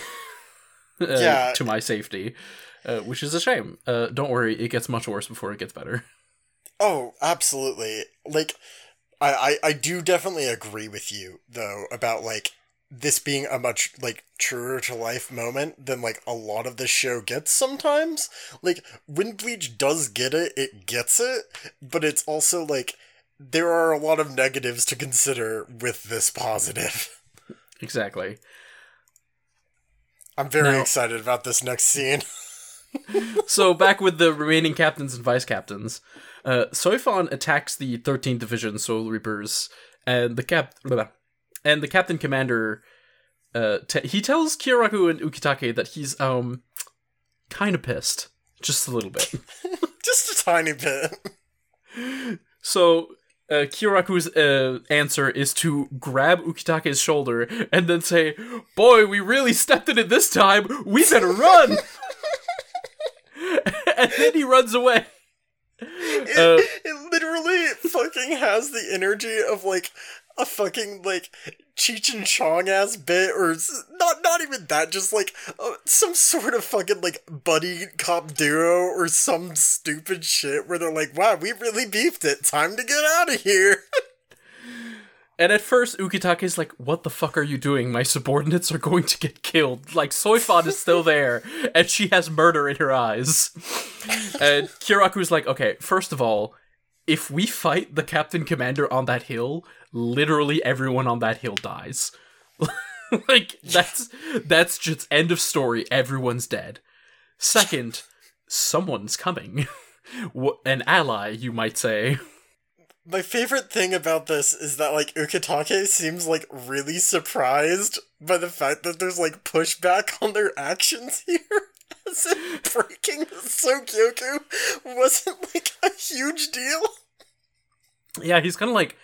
*laughs* uh, Yeah. to my safety. Uh, which is a shame. Uh, don't worry, it gets much worse before it gets better. *laughs* Oh, absolutely. Like, I, I, I do definitely agree with you, though, about, like, this being a much, like, truer to life moment than, like, a lot of the show gets sometimes. Like, when Bleach does get it, it gets it, but it's also, like, there are a lot of negatives to consider with this positive. *laughs* Exactly. I'm very Now- excited about this next scene. *laughs* so back with the remaining captains and vice captains, uh, Soifon attacks the 13th Division Soul Reapers, and the cap and the captain commander, uh, he tells Kyoraku and Ukitake that he's um kind of pissed, just a little bit. *laughs* Just a tiny bit. So uh, Kyoraku's uh, answer is to grab Ukitake's shoulder and then say, "Boy, we really stepped in it this time. We better run." *laughs* and then he runs away. It, Uh, it literally fucking has the energy of like a fucking like Cheech and Chong ass bit, or not not even that, just like uh, some sort of fucking like buddy cop duo or some stupid shit where they're like, "Wow, we really beefed it. Time to get out of here." *laughs* And at first, Ukitake's like, What the fuck are you doing? My subordinates are going to get killed. Like, Soifon is still there, and she has murder in her eyes. *laughs* And Kyoraku's like, Okay, first of all, if we fight the captain commander on that hill, literally everyone on that hill dies. *laughs* like, that's that's just end of story. Everyone's dead. Second, someone's coming. *laughs* An ally, you might say. My favorite thing about this is that like Ukitake seems like really surprised by the fact that there's like pushback *laughs* on their actions here. *laughs* As if breaking Sokyoku wasn't like a huge deal. Yeah, he's kind of like,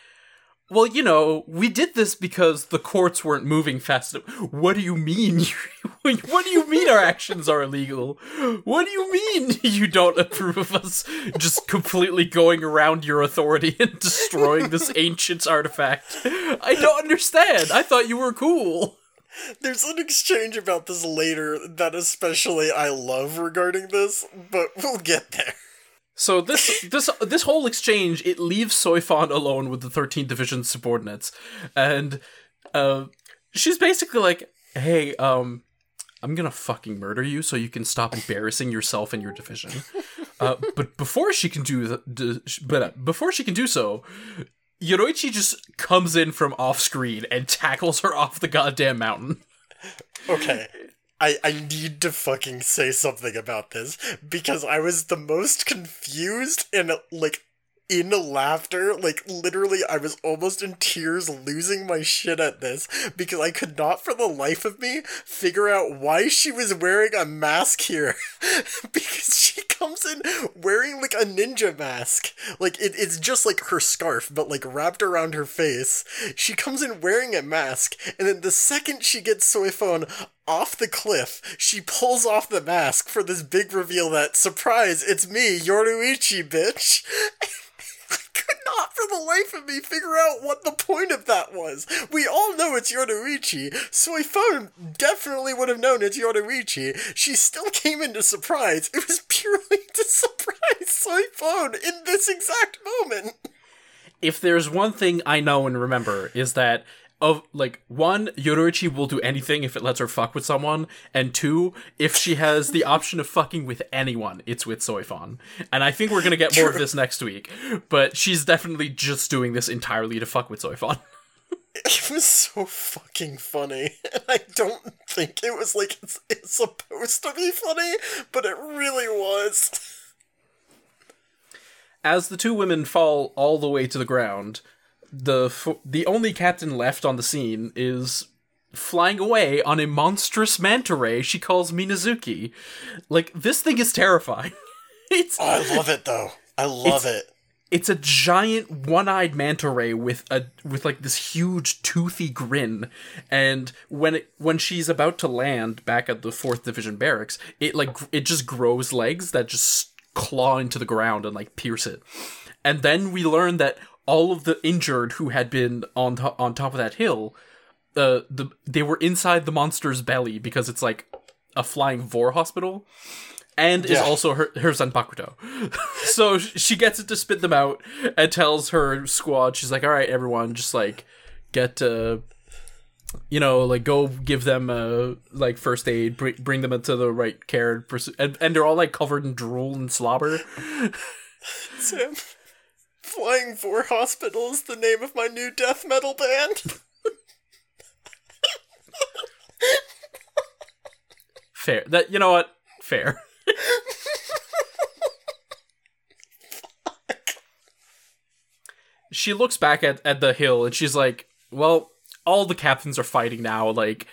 well, you know, we did this because the courts weren't moving fast enough. What do you mean? *laughs* what do you mean our actions are illegal? What do you mean you don't approve of us just completely going around your authority and destroying this *laughs* ancient artifact? I don't understand. I thought you were cool. There's an exchange about this later that especially I love regarding this, but we'll get there. So this this this whole exchange it leaves Soifon alone with the 13th Division subordinates, and uh, she's basically like, "Hey, um, I'm gonna fucking murder you so you can stop embarrassing yourself and your division." Uh, but before she can do th- d- but before she can do so, Yoruichi just comes in from off screen and tackles her off the goddamn mountain. Okay. I, I need to fucking say something about this because I was the most confused and like in laughter. Like literally I was almost in tears losing my shit at this because I could not for the life of me figure out why she was wearing a mask here. *laughs* because in wearing like a ninja mask. Like it, it's just like her scarf, but like wrapped around her face. She comes in wearing a mask, and then the second she gets Soifon off the cliff, she pulls off the mask for this big reveal that surprise, it's me, Yoruichi, bitch. *laughs* For the life of me figure out what the point of that was. We all know it's Yoruichi. Soifon definitely would have known it's Yoruichi. She still came into surprise. It was purely *laughs* to surprise Soifon in this exact moment. if there's one thing I know and remember is that of like one, Yoruichi will do anything if it lets her fuck with someone, and two, if she has the option of fucking with anyone, it's with Soifon. And I think we're gonna get more of this next week, but she's definitely just doing this entirely to fuck with Soifon. *laughs* It was so fucking funny, and I don't think it was like it's, it's supposed to be funny, but it really was. As the two women fall all the way to the ground, the f- the only captain left on the scene is flying away on a monstrous manta ray she calls Minazuki. Like this thing is terrifying. *laughs* it's Oh, I love it though. I love it. it's a giant one-eyed manta ray with a with like this huge toothy grin and when it when she's about to land back at the 4th division barracks it like it just grows legs that just claw into the ground and like pierce it and then we learn that all of the injured who had been on to- on top of that hill uh, the they were inside the monster's belly because it's like a flying vor hospital and is also her her Zanpakuto. *laughs* so she gets it to spit them out and tells her squad, she's like, "All right, everyone, just like get uh you know, like go give them uh like first aid, bring, bring them into the right care, pers- and, and they're all like covered in drool and slobber. *laughs* Sam, Flying Four Hospital is the name of my new death metal band. Fair. That you know what? Fair. she looks back at, at the hill and she's like, Well, all the captains are fighting now, like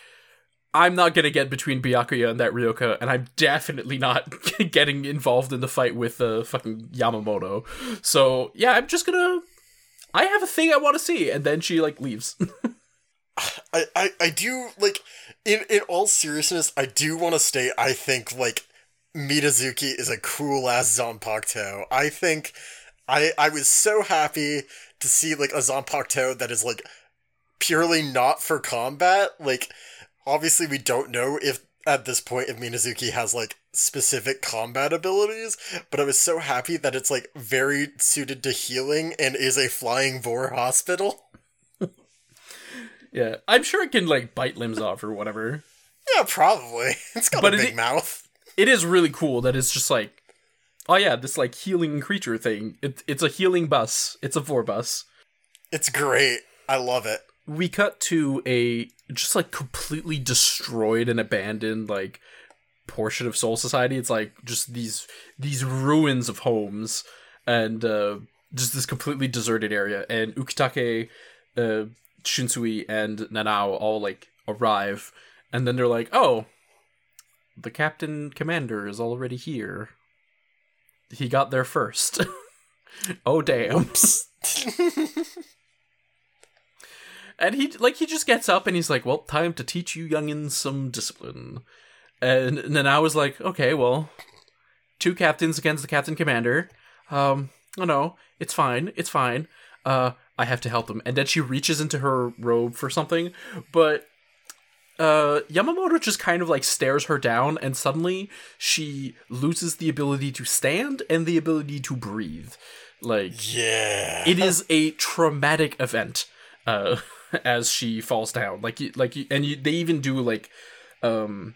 I'm not gonna get between Byakuya and that Ryoka, and I'm definitely not *laughs* getting involved in the fight with uh, fucking Yamamoto. So yeah, I'm just gonna I have a thing I wanna see, and then she like leaves. *laughs* I, I, I do like in in all seriousness, I do want to state I think like Minazuki is a cool ass Zanpakuto. I think I I was so happy to see like a Zanpakuto that is like purely not for combat. Like obviously we don't know if at this point if Minazuki has like specific combat abilities, but I was so happy that it's like very suited to healing and is a flying vor hospital. *laughs* yeah. I'm sure it can like bite limbs off or whatever. Yeah, probably. *laughs* It's got But a it- big mouth. it is really cool that it's just like oh yeah this like healing creature thing it, it's a healing bus it's a four bus It's great. I love it. We cut to a just like completely destroyed and abandoned like portion of soul society. It's like just these these ruins of homes and uh just this completely deserted area. And ukitake uh Shunsui and nanao all like arrive. And then they're like oh the captain commander is already here. He got there first. *laughs* Oh damn *laughs* *laughs* and he like he just gets up and he's like well time to teach you youngins some discipline. And, and then i was like okay well two captains against the captain commander. Um oh no it's fine it's fine. Uh i have to help them. And then she reaches into her robe for something but uh, Yamamoto just kind of like stares her down, and suddenly she loses the ability to stand and the ability to breathe. Like, Yeah. it is a traumatic event. Uh *laughs* *laughs* as she falls down. Like you like you, and you, they even do like um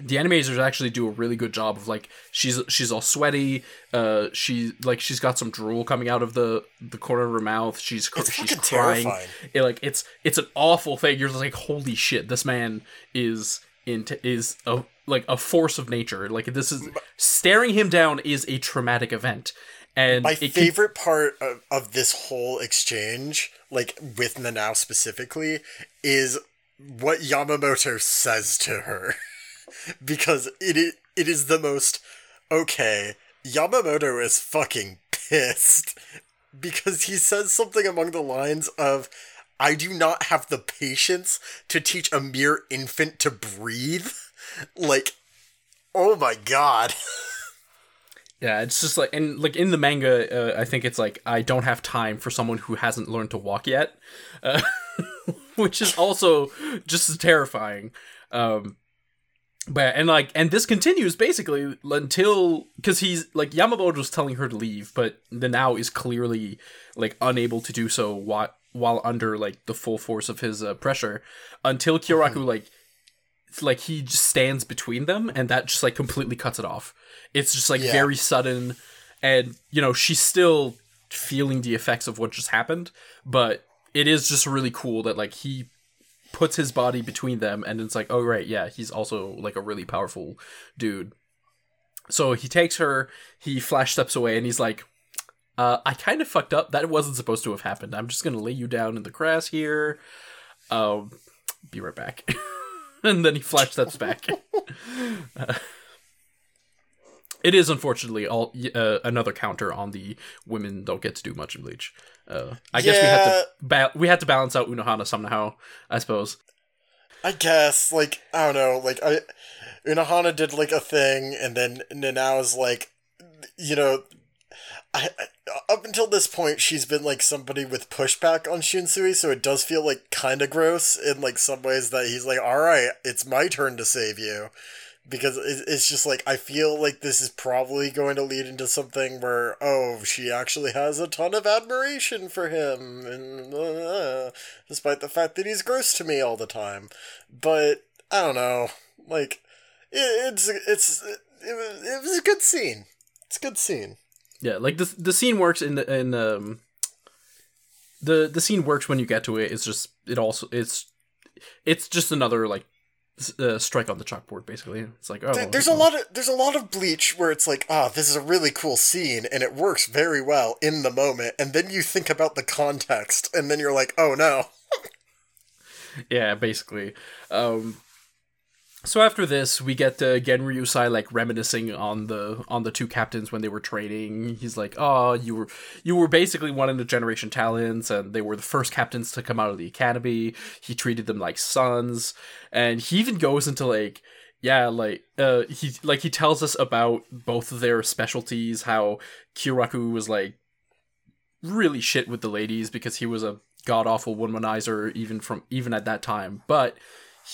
the animators actually do a really good job of like she's she's all sweaty uh she like she's got some drool coming out of the the corner of her mouth. She's cr- she's crying. terrifying. it, like it's it's an awful thing. You're just like holy shit this man is into is a like a force of nature. Like this is staring him down is a traumatic event and My it can- favorite part of, of this whole exchange, like with Nanao specifically, is what Yamamoto says to her. *laughs* because it is, it is the most okay. Yamamoto is fucking pissed *laughs* because he says something among the lines of I do not have the patience to teach a mere infant to breathe. *laughs* Like oh my god. Yeah, it's just like and like in the manga, uh, I think it's like I don't have time for someone who hasn't learned to walk yet, uh, *laughs* which is also just as terrifying. Um, but and like and this continues basically until because he's like Yamamoto was telling her to leave, but Nanao is clearly like unable to do so while while under like the full force of his uh, pressure until Kyoraku like it's like he just stands between them and that just like completely cuts it off. It's just like Yeah. very sudden and you know she's still feeling the effects of what just happened, but it is just really cool that like he puts his body between them and it's like oh right yeah he's also like a really powerful dude. So he takes her he flash steps away and he's like uh, i kind of fucked up. That wasn't supposed to have happened. I'm just gonna lay you down in the grass here. Um be right back *laughs* *laughs* and then he flash steps back. Uh, *laughs* it is unfortunately all uh, another counter on the women don't get to do much in bleach. Uh, i guess we had to ba- we had to balance out unohana somehow i suppose. I guess, like, I don't know, like, I, Unohana did, like, a thing, and then Nanao's, like, you know, I, I, up until this point, she's been, like, somebody with pushback on Shunsui, so it does feel, like, kind of gross in, like, some ways that he's like, alright, it's my turn to save you. Because it- it's just like, I feel like this is probably going to lead into something where, oh, she actually has a ton of admiration for him, and, uh, despite the fact that he's gross to me all the time. But I don't know, like it, it's it's it, it was a good scene. It's a good scene. Yeah, like the the scene works in the in um the the scene works when you get to it. It's just it also it's it's just another like uh, strike on the chalkboard basically. It's like oh There- There's a lot of there's a lot of bleach where it's like, ah, this is a really cool scene and it works very well in the moment, and then you think about the context, and then you're like, oh no. *laughs* yeah basically. Um, so after this, we get uh, Genryusai like reminiscing on the on the two captains when they were training. He's like, "Oh, you were you were basically one of the generation talents, and they were the first captains to come out of the academy. He treated them like sons, and he even goes into like." Yeah, like uh he like he tells us about both of their specialties, how Kyoraku was like really shit with the ladies because he was a god awful womanizer even from even at that time. But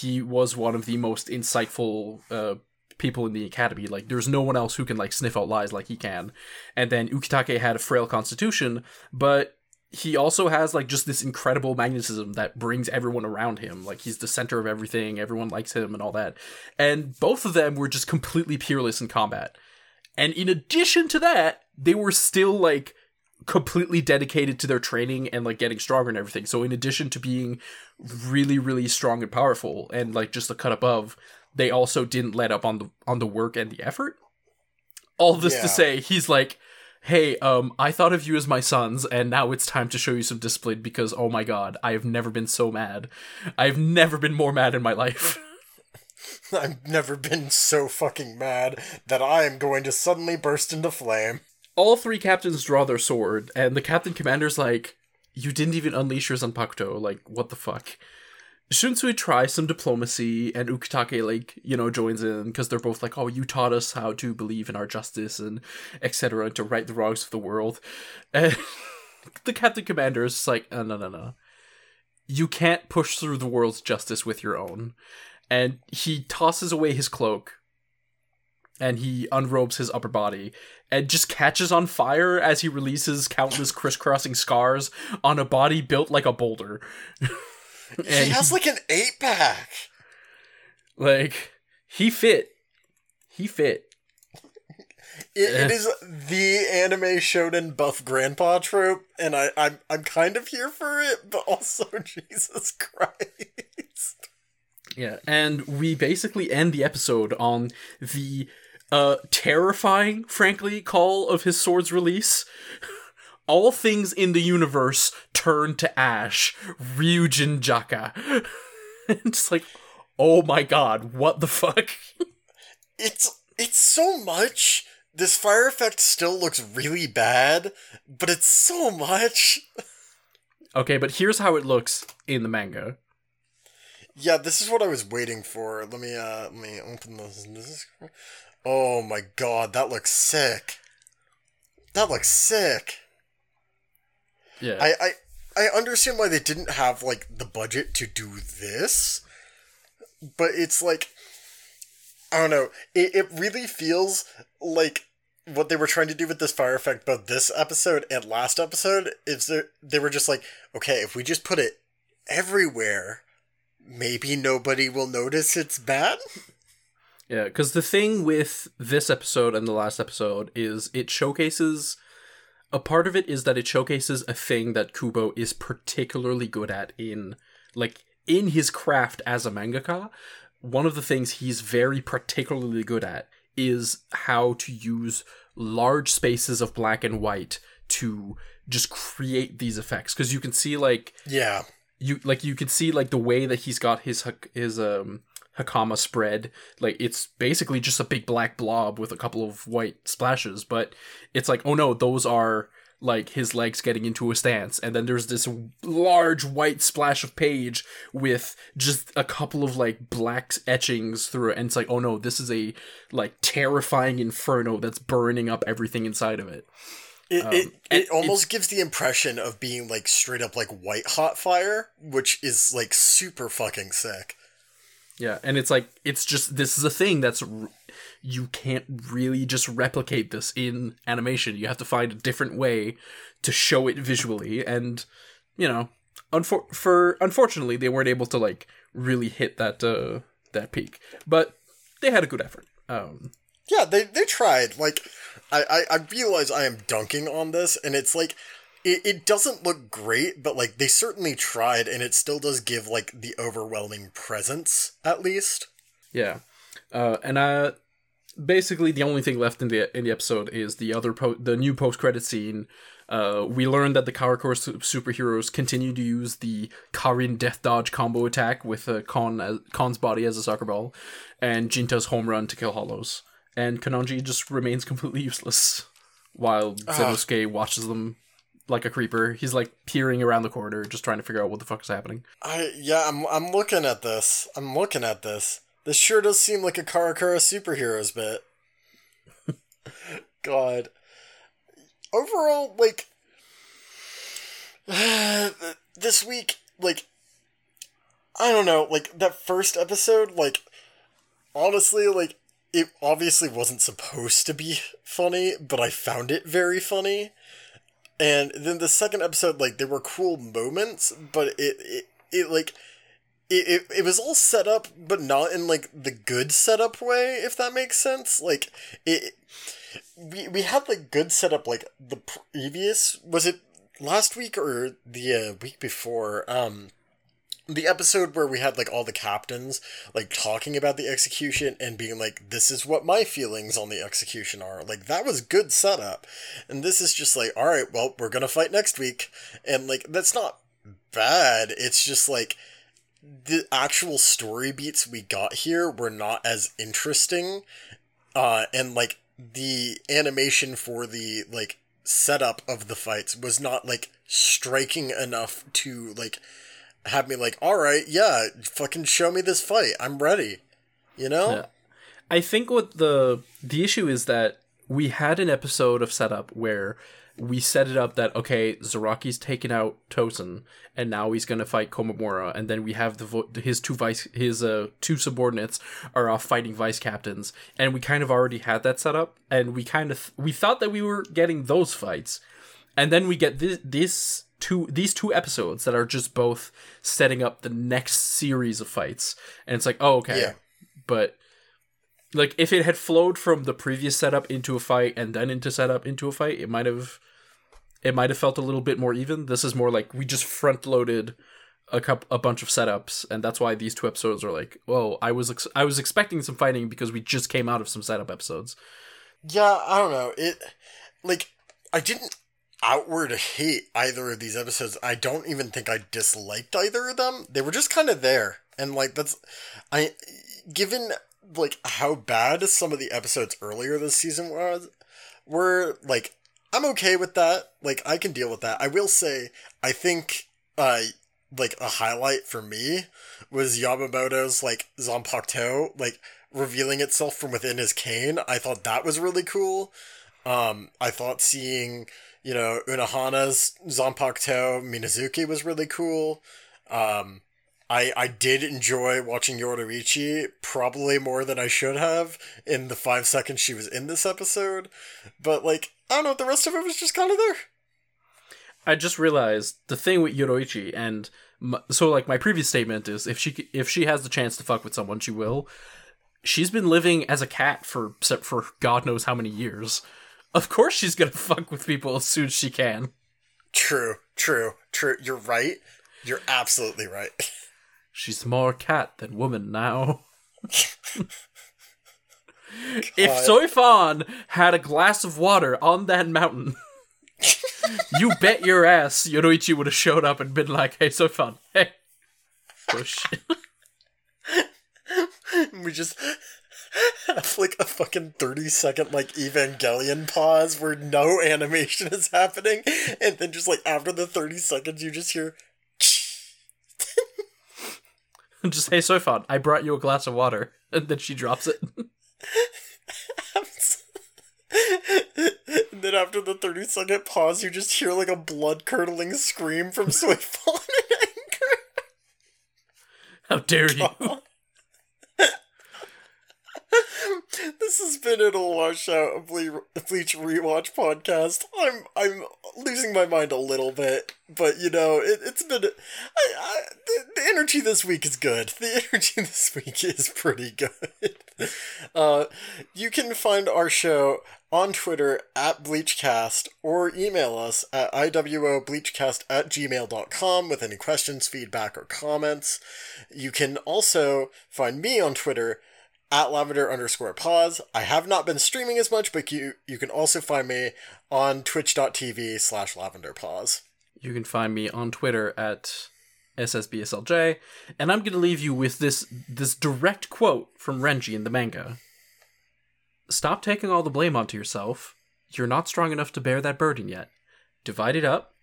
he was one of the most insightful uh, people in the academy. Like, there's no one else who can like sniff out lies like he can. And then Ukitake had a frail constitution, but he also has like just this incredible magnetism that brings everyone around him. Like he's the center of everything. Everyone likes him and all that. And both of them were just completely peerless in combat. And in addition to that, they were still like completely dedicated to their training and like getting stronger and everything. So in addition to being really really strong and powerful and like just a cut above, they also didn't let up on the on the work and the effort. All this Yeah. to say, he's like, "Hey, um I thought of you as my sons and now it's time to show you some discipline because oh my god, I have never been so mad. I've never been more mad in my life." *laughs* *laughs* I've never been so fucking mad that I am going to suddenly burst into flame. All three captains draw their sword, and the captain commander's like, "You didn't even unleash your Zanpakuto. Like, what the fuck?" Shunsui tries some diplomacy, and Ukitake like you know joins in because they're both like, "Oh, you taught us how to believe in our justice and etc. to right the wrongs of the world." *laughs* And the captain commander is like, uh, "No, no, no. You can't push through the world's justice with your own." And he tosses away his cloak, and he unrobes his upper body and just catches on fire as he releases countless crisscrossing scars on a body built like a boulder. *laughs* he has like an eight pack. like he fit. He fit. It, it Eh. the anime shonen buff grandpa trope, and I, I'm I'm kind of here for it, but also *laughs* Jesus Christ. Yeah, and we basically end the episode on the uh terrifying, frankly, call of his sword's release. *laughs* All things in the universe turn to ash. Ryujin Jakka. *laughs* it's like, oh my god, what the fuck? *laughs* It's it's so much. This fire effect still looks really bad, but it's so much. Okay, but here's how it looks in the manga. Yeah, this is what I was waiting for. Let me uh let me open this. this is... Oh my god, that looks sick. That looks sick. Yeah. I, I I understand why they didn't have like the budget to do this, but it's like I don't know. It it really feels like what they were trying to do with this fire effect, both this episode and last episode, is they they were just like, okay, if we just put it everywhere, maybe nobody will notice it's bad. Yeah, because the thing with this episode and the last episode is it showcases a part of it is that it showcases a thing that Kubo is particularly good at in like in his craft as a mangaka. One of the things he's very particularly good at is how to use large spaces of black and white to just create these effects because you can see like Yeah. you like you can see like the way that he's got his his um hakama spread. Like it's basically just a big black blob with a couple of white splashes but it's like oh no those are like his legs getting into a stance. And then there's this large white splash of page with just a couple of like black etchings through it. And it's like oh no this is a like terrifying inferno that's burning up everything inside of it. It, um, it, it almost gives the impression of being like straight up like white hot fire, which is like super fucking sick. Yeah, and it's like it's just this is a thing that's r- you can't really just replicate this in animation. You have to find a different way to show it visually, and you know, unfor- for unfortunately, they weren't able to like really hit that uh that peak, but they had a good effort. Um, Yeah, they they tried. Like, I I, I realize I am dunking on this, and it's like. It, it doesn't look great, but like they certainly tried, and it still does give like the overwhelming presence, at least. Yeah, uh, and uh, basically the only thing left in the in the episode is the other po- the new post credit scene. Uh, we learned that the Karakura su- superheroes continue to use the Karin Death Dodge combo attack with uh, Kon as, Kon's body as a soccer ball, and Jinta's home run to kill Hollows. And Kanonji just remains completely useless, while Zennosuke watches them like a creeper. He's like peering around the corner, just trying to figure out what the fuck is happening. I yeah, I'm I'm looking at this. I'm looking at this. This sure does seem like a Karakura superheroes bit. *laughs* God. Overall, like *sighs* this week, like I don't know, like that first episode, like honestly, like it obviously wasn't supposed to be funny, but I found it very funny. And then the second episode, like there were cool moments, but it it, it like it, it, it was all set up, but not in like the good setup way, if that makes sense. Like it, we we had like good setup like the previous was it last week or the uh, week before um the episode where we had like all the captains like talking about the execution and being like this is what my feelings on the execution are. Like that was good setup. And this is just like all right well we're gonna fight next week. And like that's not bad. It's just like the actual story beats we got here were not as interesting uh and like the animation for the like setup of the fights was not like striking enough to like have me like all right yeah fucking show me this fight. I'm ready. You know? Yeah. I think what the the issue is that we had an episode of setup where we set it up that okay, Zaraki's taken out Tosen, and now he's gonna fight Komamura, and then we have the vo- his two vice his uh two subordinates are off fighting vice captains, and we kind of already had that set up, and we kind of we thought that we were getting those fights, and then we get this this two these two episodes that are just both setting up the next series of fights, and it's like oh okay, Yeah. but like if it had flowed from the previous setup into a fight and then into setup into a fight, it might have it might have felt a little bit more even. This is more like we just front loaded a cup a bunch of setups, and that's why these two episodes are like, whoa, I was ex- I was expecting some fighting because we just came out of some setup episodes. yeah i don't know it like i didn't outward hate either of these episodes. I don't even think i disliked either of them. They were just kind of there. And like that's i given like how bad some of the episodes earlier this season was were like i'm okay with that. Like i can deal with that. I will say i think uh like a highlight for me was yamamoto's like zanpakuto like revealing itself from within his cane. I thought that was really cool. Um i thought seeing you know unohana's zanpakuto minazuki was really cool um I I did enjoy watching Yoruichi probably more than I should have in the five seconds she was in this episode, but like I don't know, the rest of it was just kind of there. I just realized the thing with Yoruichi, and m so like my previous statement is if she if she has the chance to fuck with someone, she will. She's been living as a cat for for God knows how many years. Of course, she's gonna fuck with people as soon as she can. True, true, true. You're right. You're absolutely right. She's more cat than woman now. *laughs* if Soifon had a glass of water on that mountain, *laughs* you bet your ass Yoruichi would have showed up and been like, "Hey, Soifon, hey." Shit. we just have like a fucking 30 second like Evangelion pause where no animation is happening, and then just like after the 30 seconds, you just hear. *laughs* just hey Soifon, I brought you a glass of water, *laughs* and then she drops it. *laughs* and then after the 30 second pause, you just hear like a blood curdling scream from Suifon in anger. How dare you? *laughs* This has been an all washout of Bleach rewatch podcast. I'm I'm losing my mind a little bit, but you know it, it's been. I, I, the, the energy this week is good. The *laughs* energy this week is pretty good. *laughs* Uh, you can find our show on Twitter at BleachCast or email us at iwobleachcast at gmail.com with any questions, feedback, or comments. You can also find me on Twitter at lavender underscore pause. I have not been streaming as much, but you you can also find me on twitch.tv slash lavender pause. You can find me on Twitter at SSBSLJ, and I'm gonna leave you with this this direct quote from Renji in the manga. Stop taking all the blame onto yourself. You're not strong enough to bear that burden yet. Divide it up.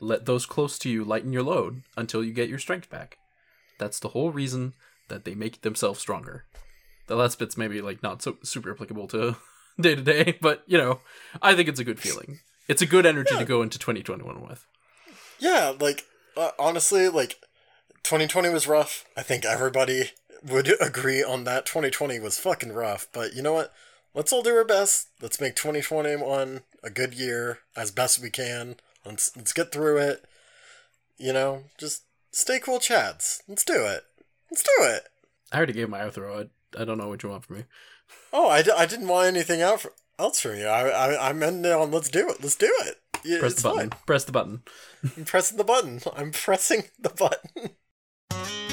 Let those close to you lighten your load until you get your strength back. That's the whole reason that they make themselves stronger. The last bit's maybe like not so super applicable to day to day, but you know, I think it's a good feeling. It's a good energy to go into 2021 with. Yeah, like uh, honestly, like 2020 was rough. I think everybody would *laughs* agree on that. 2020 was fucking rough, but you know what? Let's all do our best. Let's make 2021 a good year as best we can. Let's let's get through it. You know, just stay cool, Chads. Let's do it. Let's do it. I already gave my outro. I, don't know what you want from me. Oh, I, d- I didn't want anything out for, else from you. I I I'm in on. Let's do it. Let's do it. Yeah, Press the button. fine. Press the button. I'm pressing the button. *laughs* I'm pressing the button. *laughs*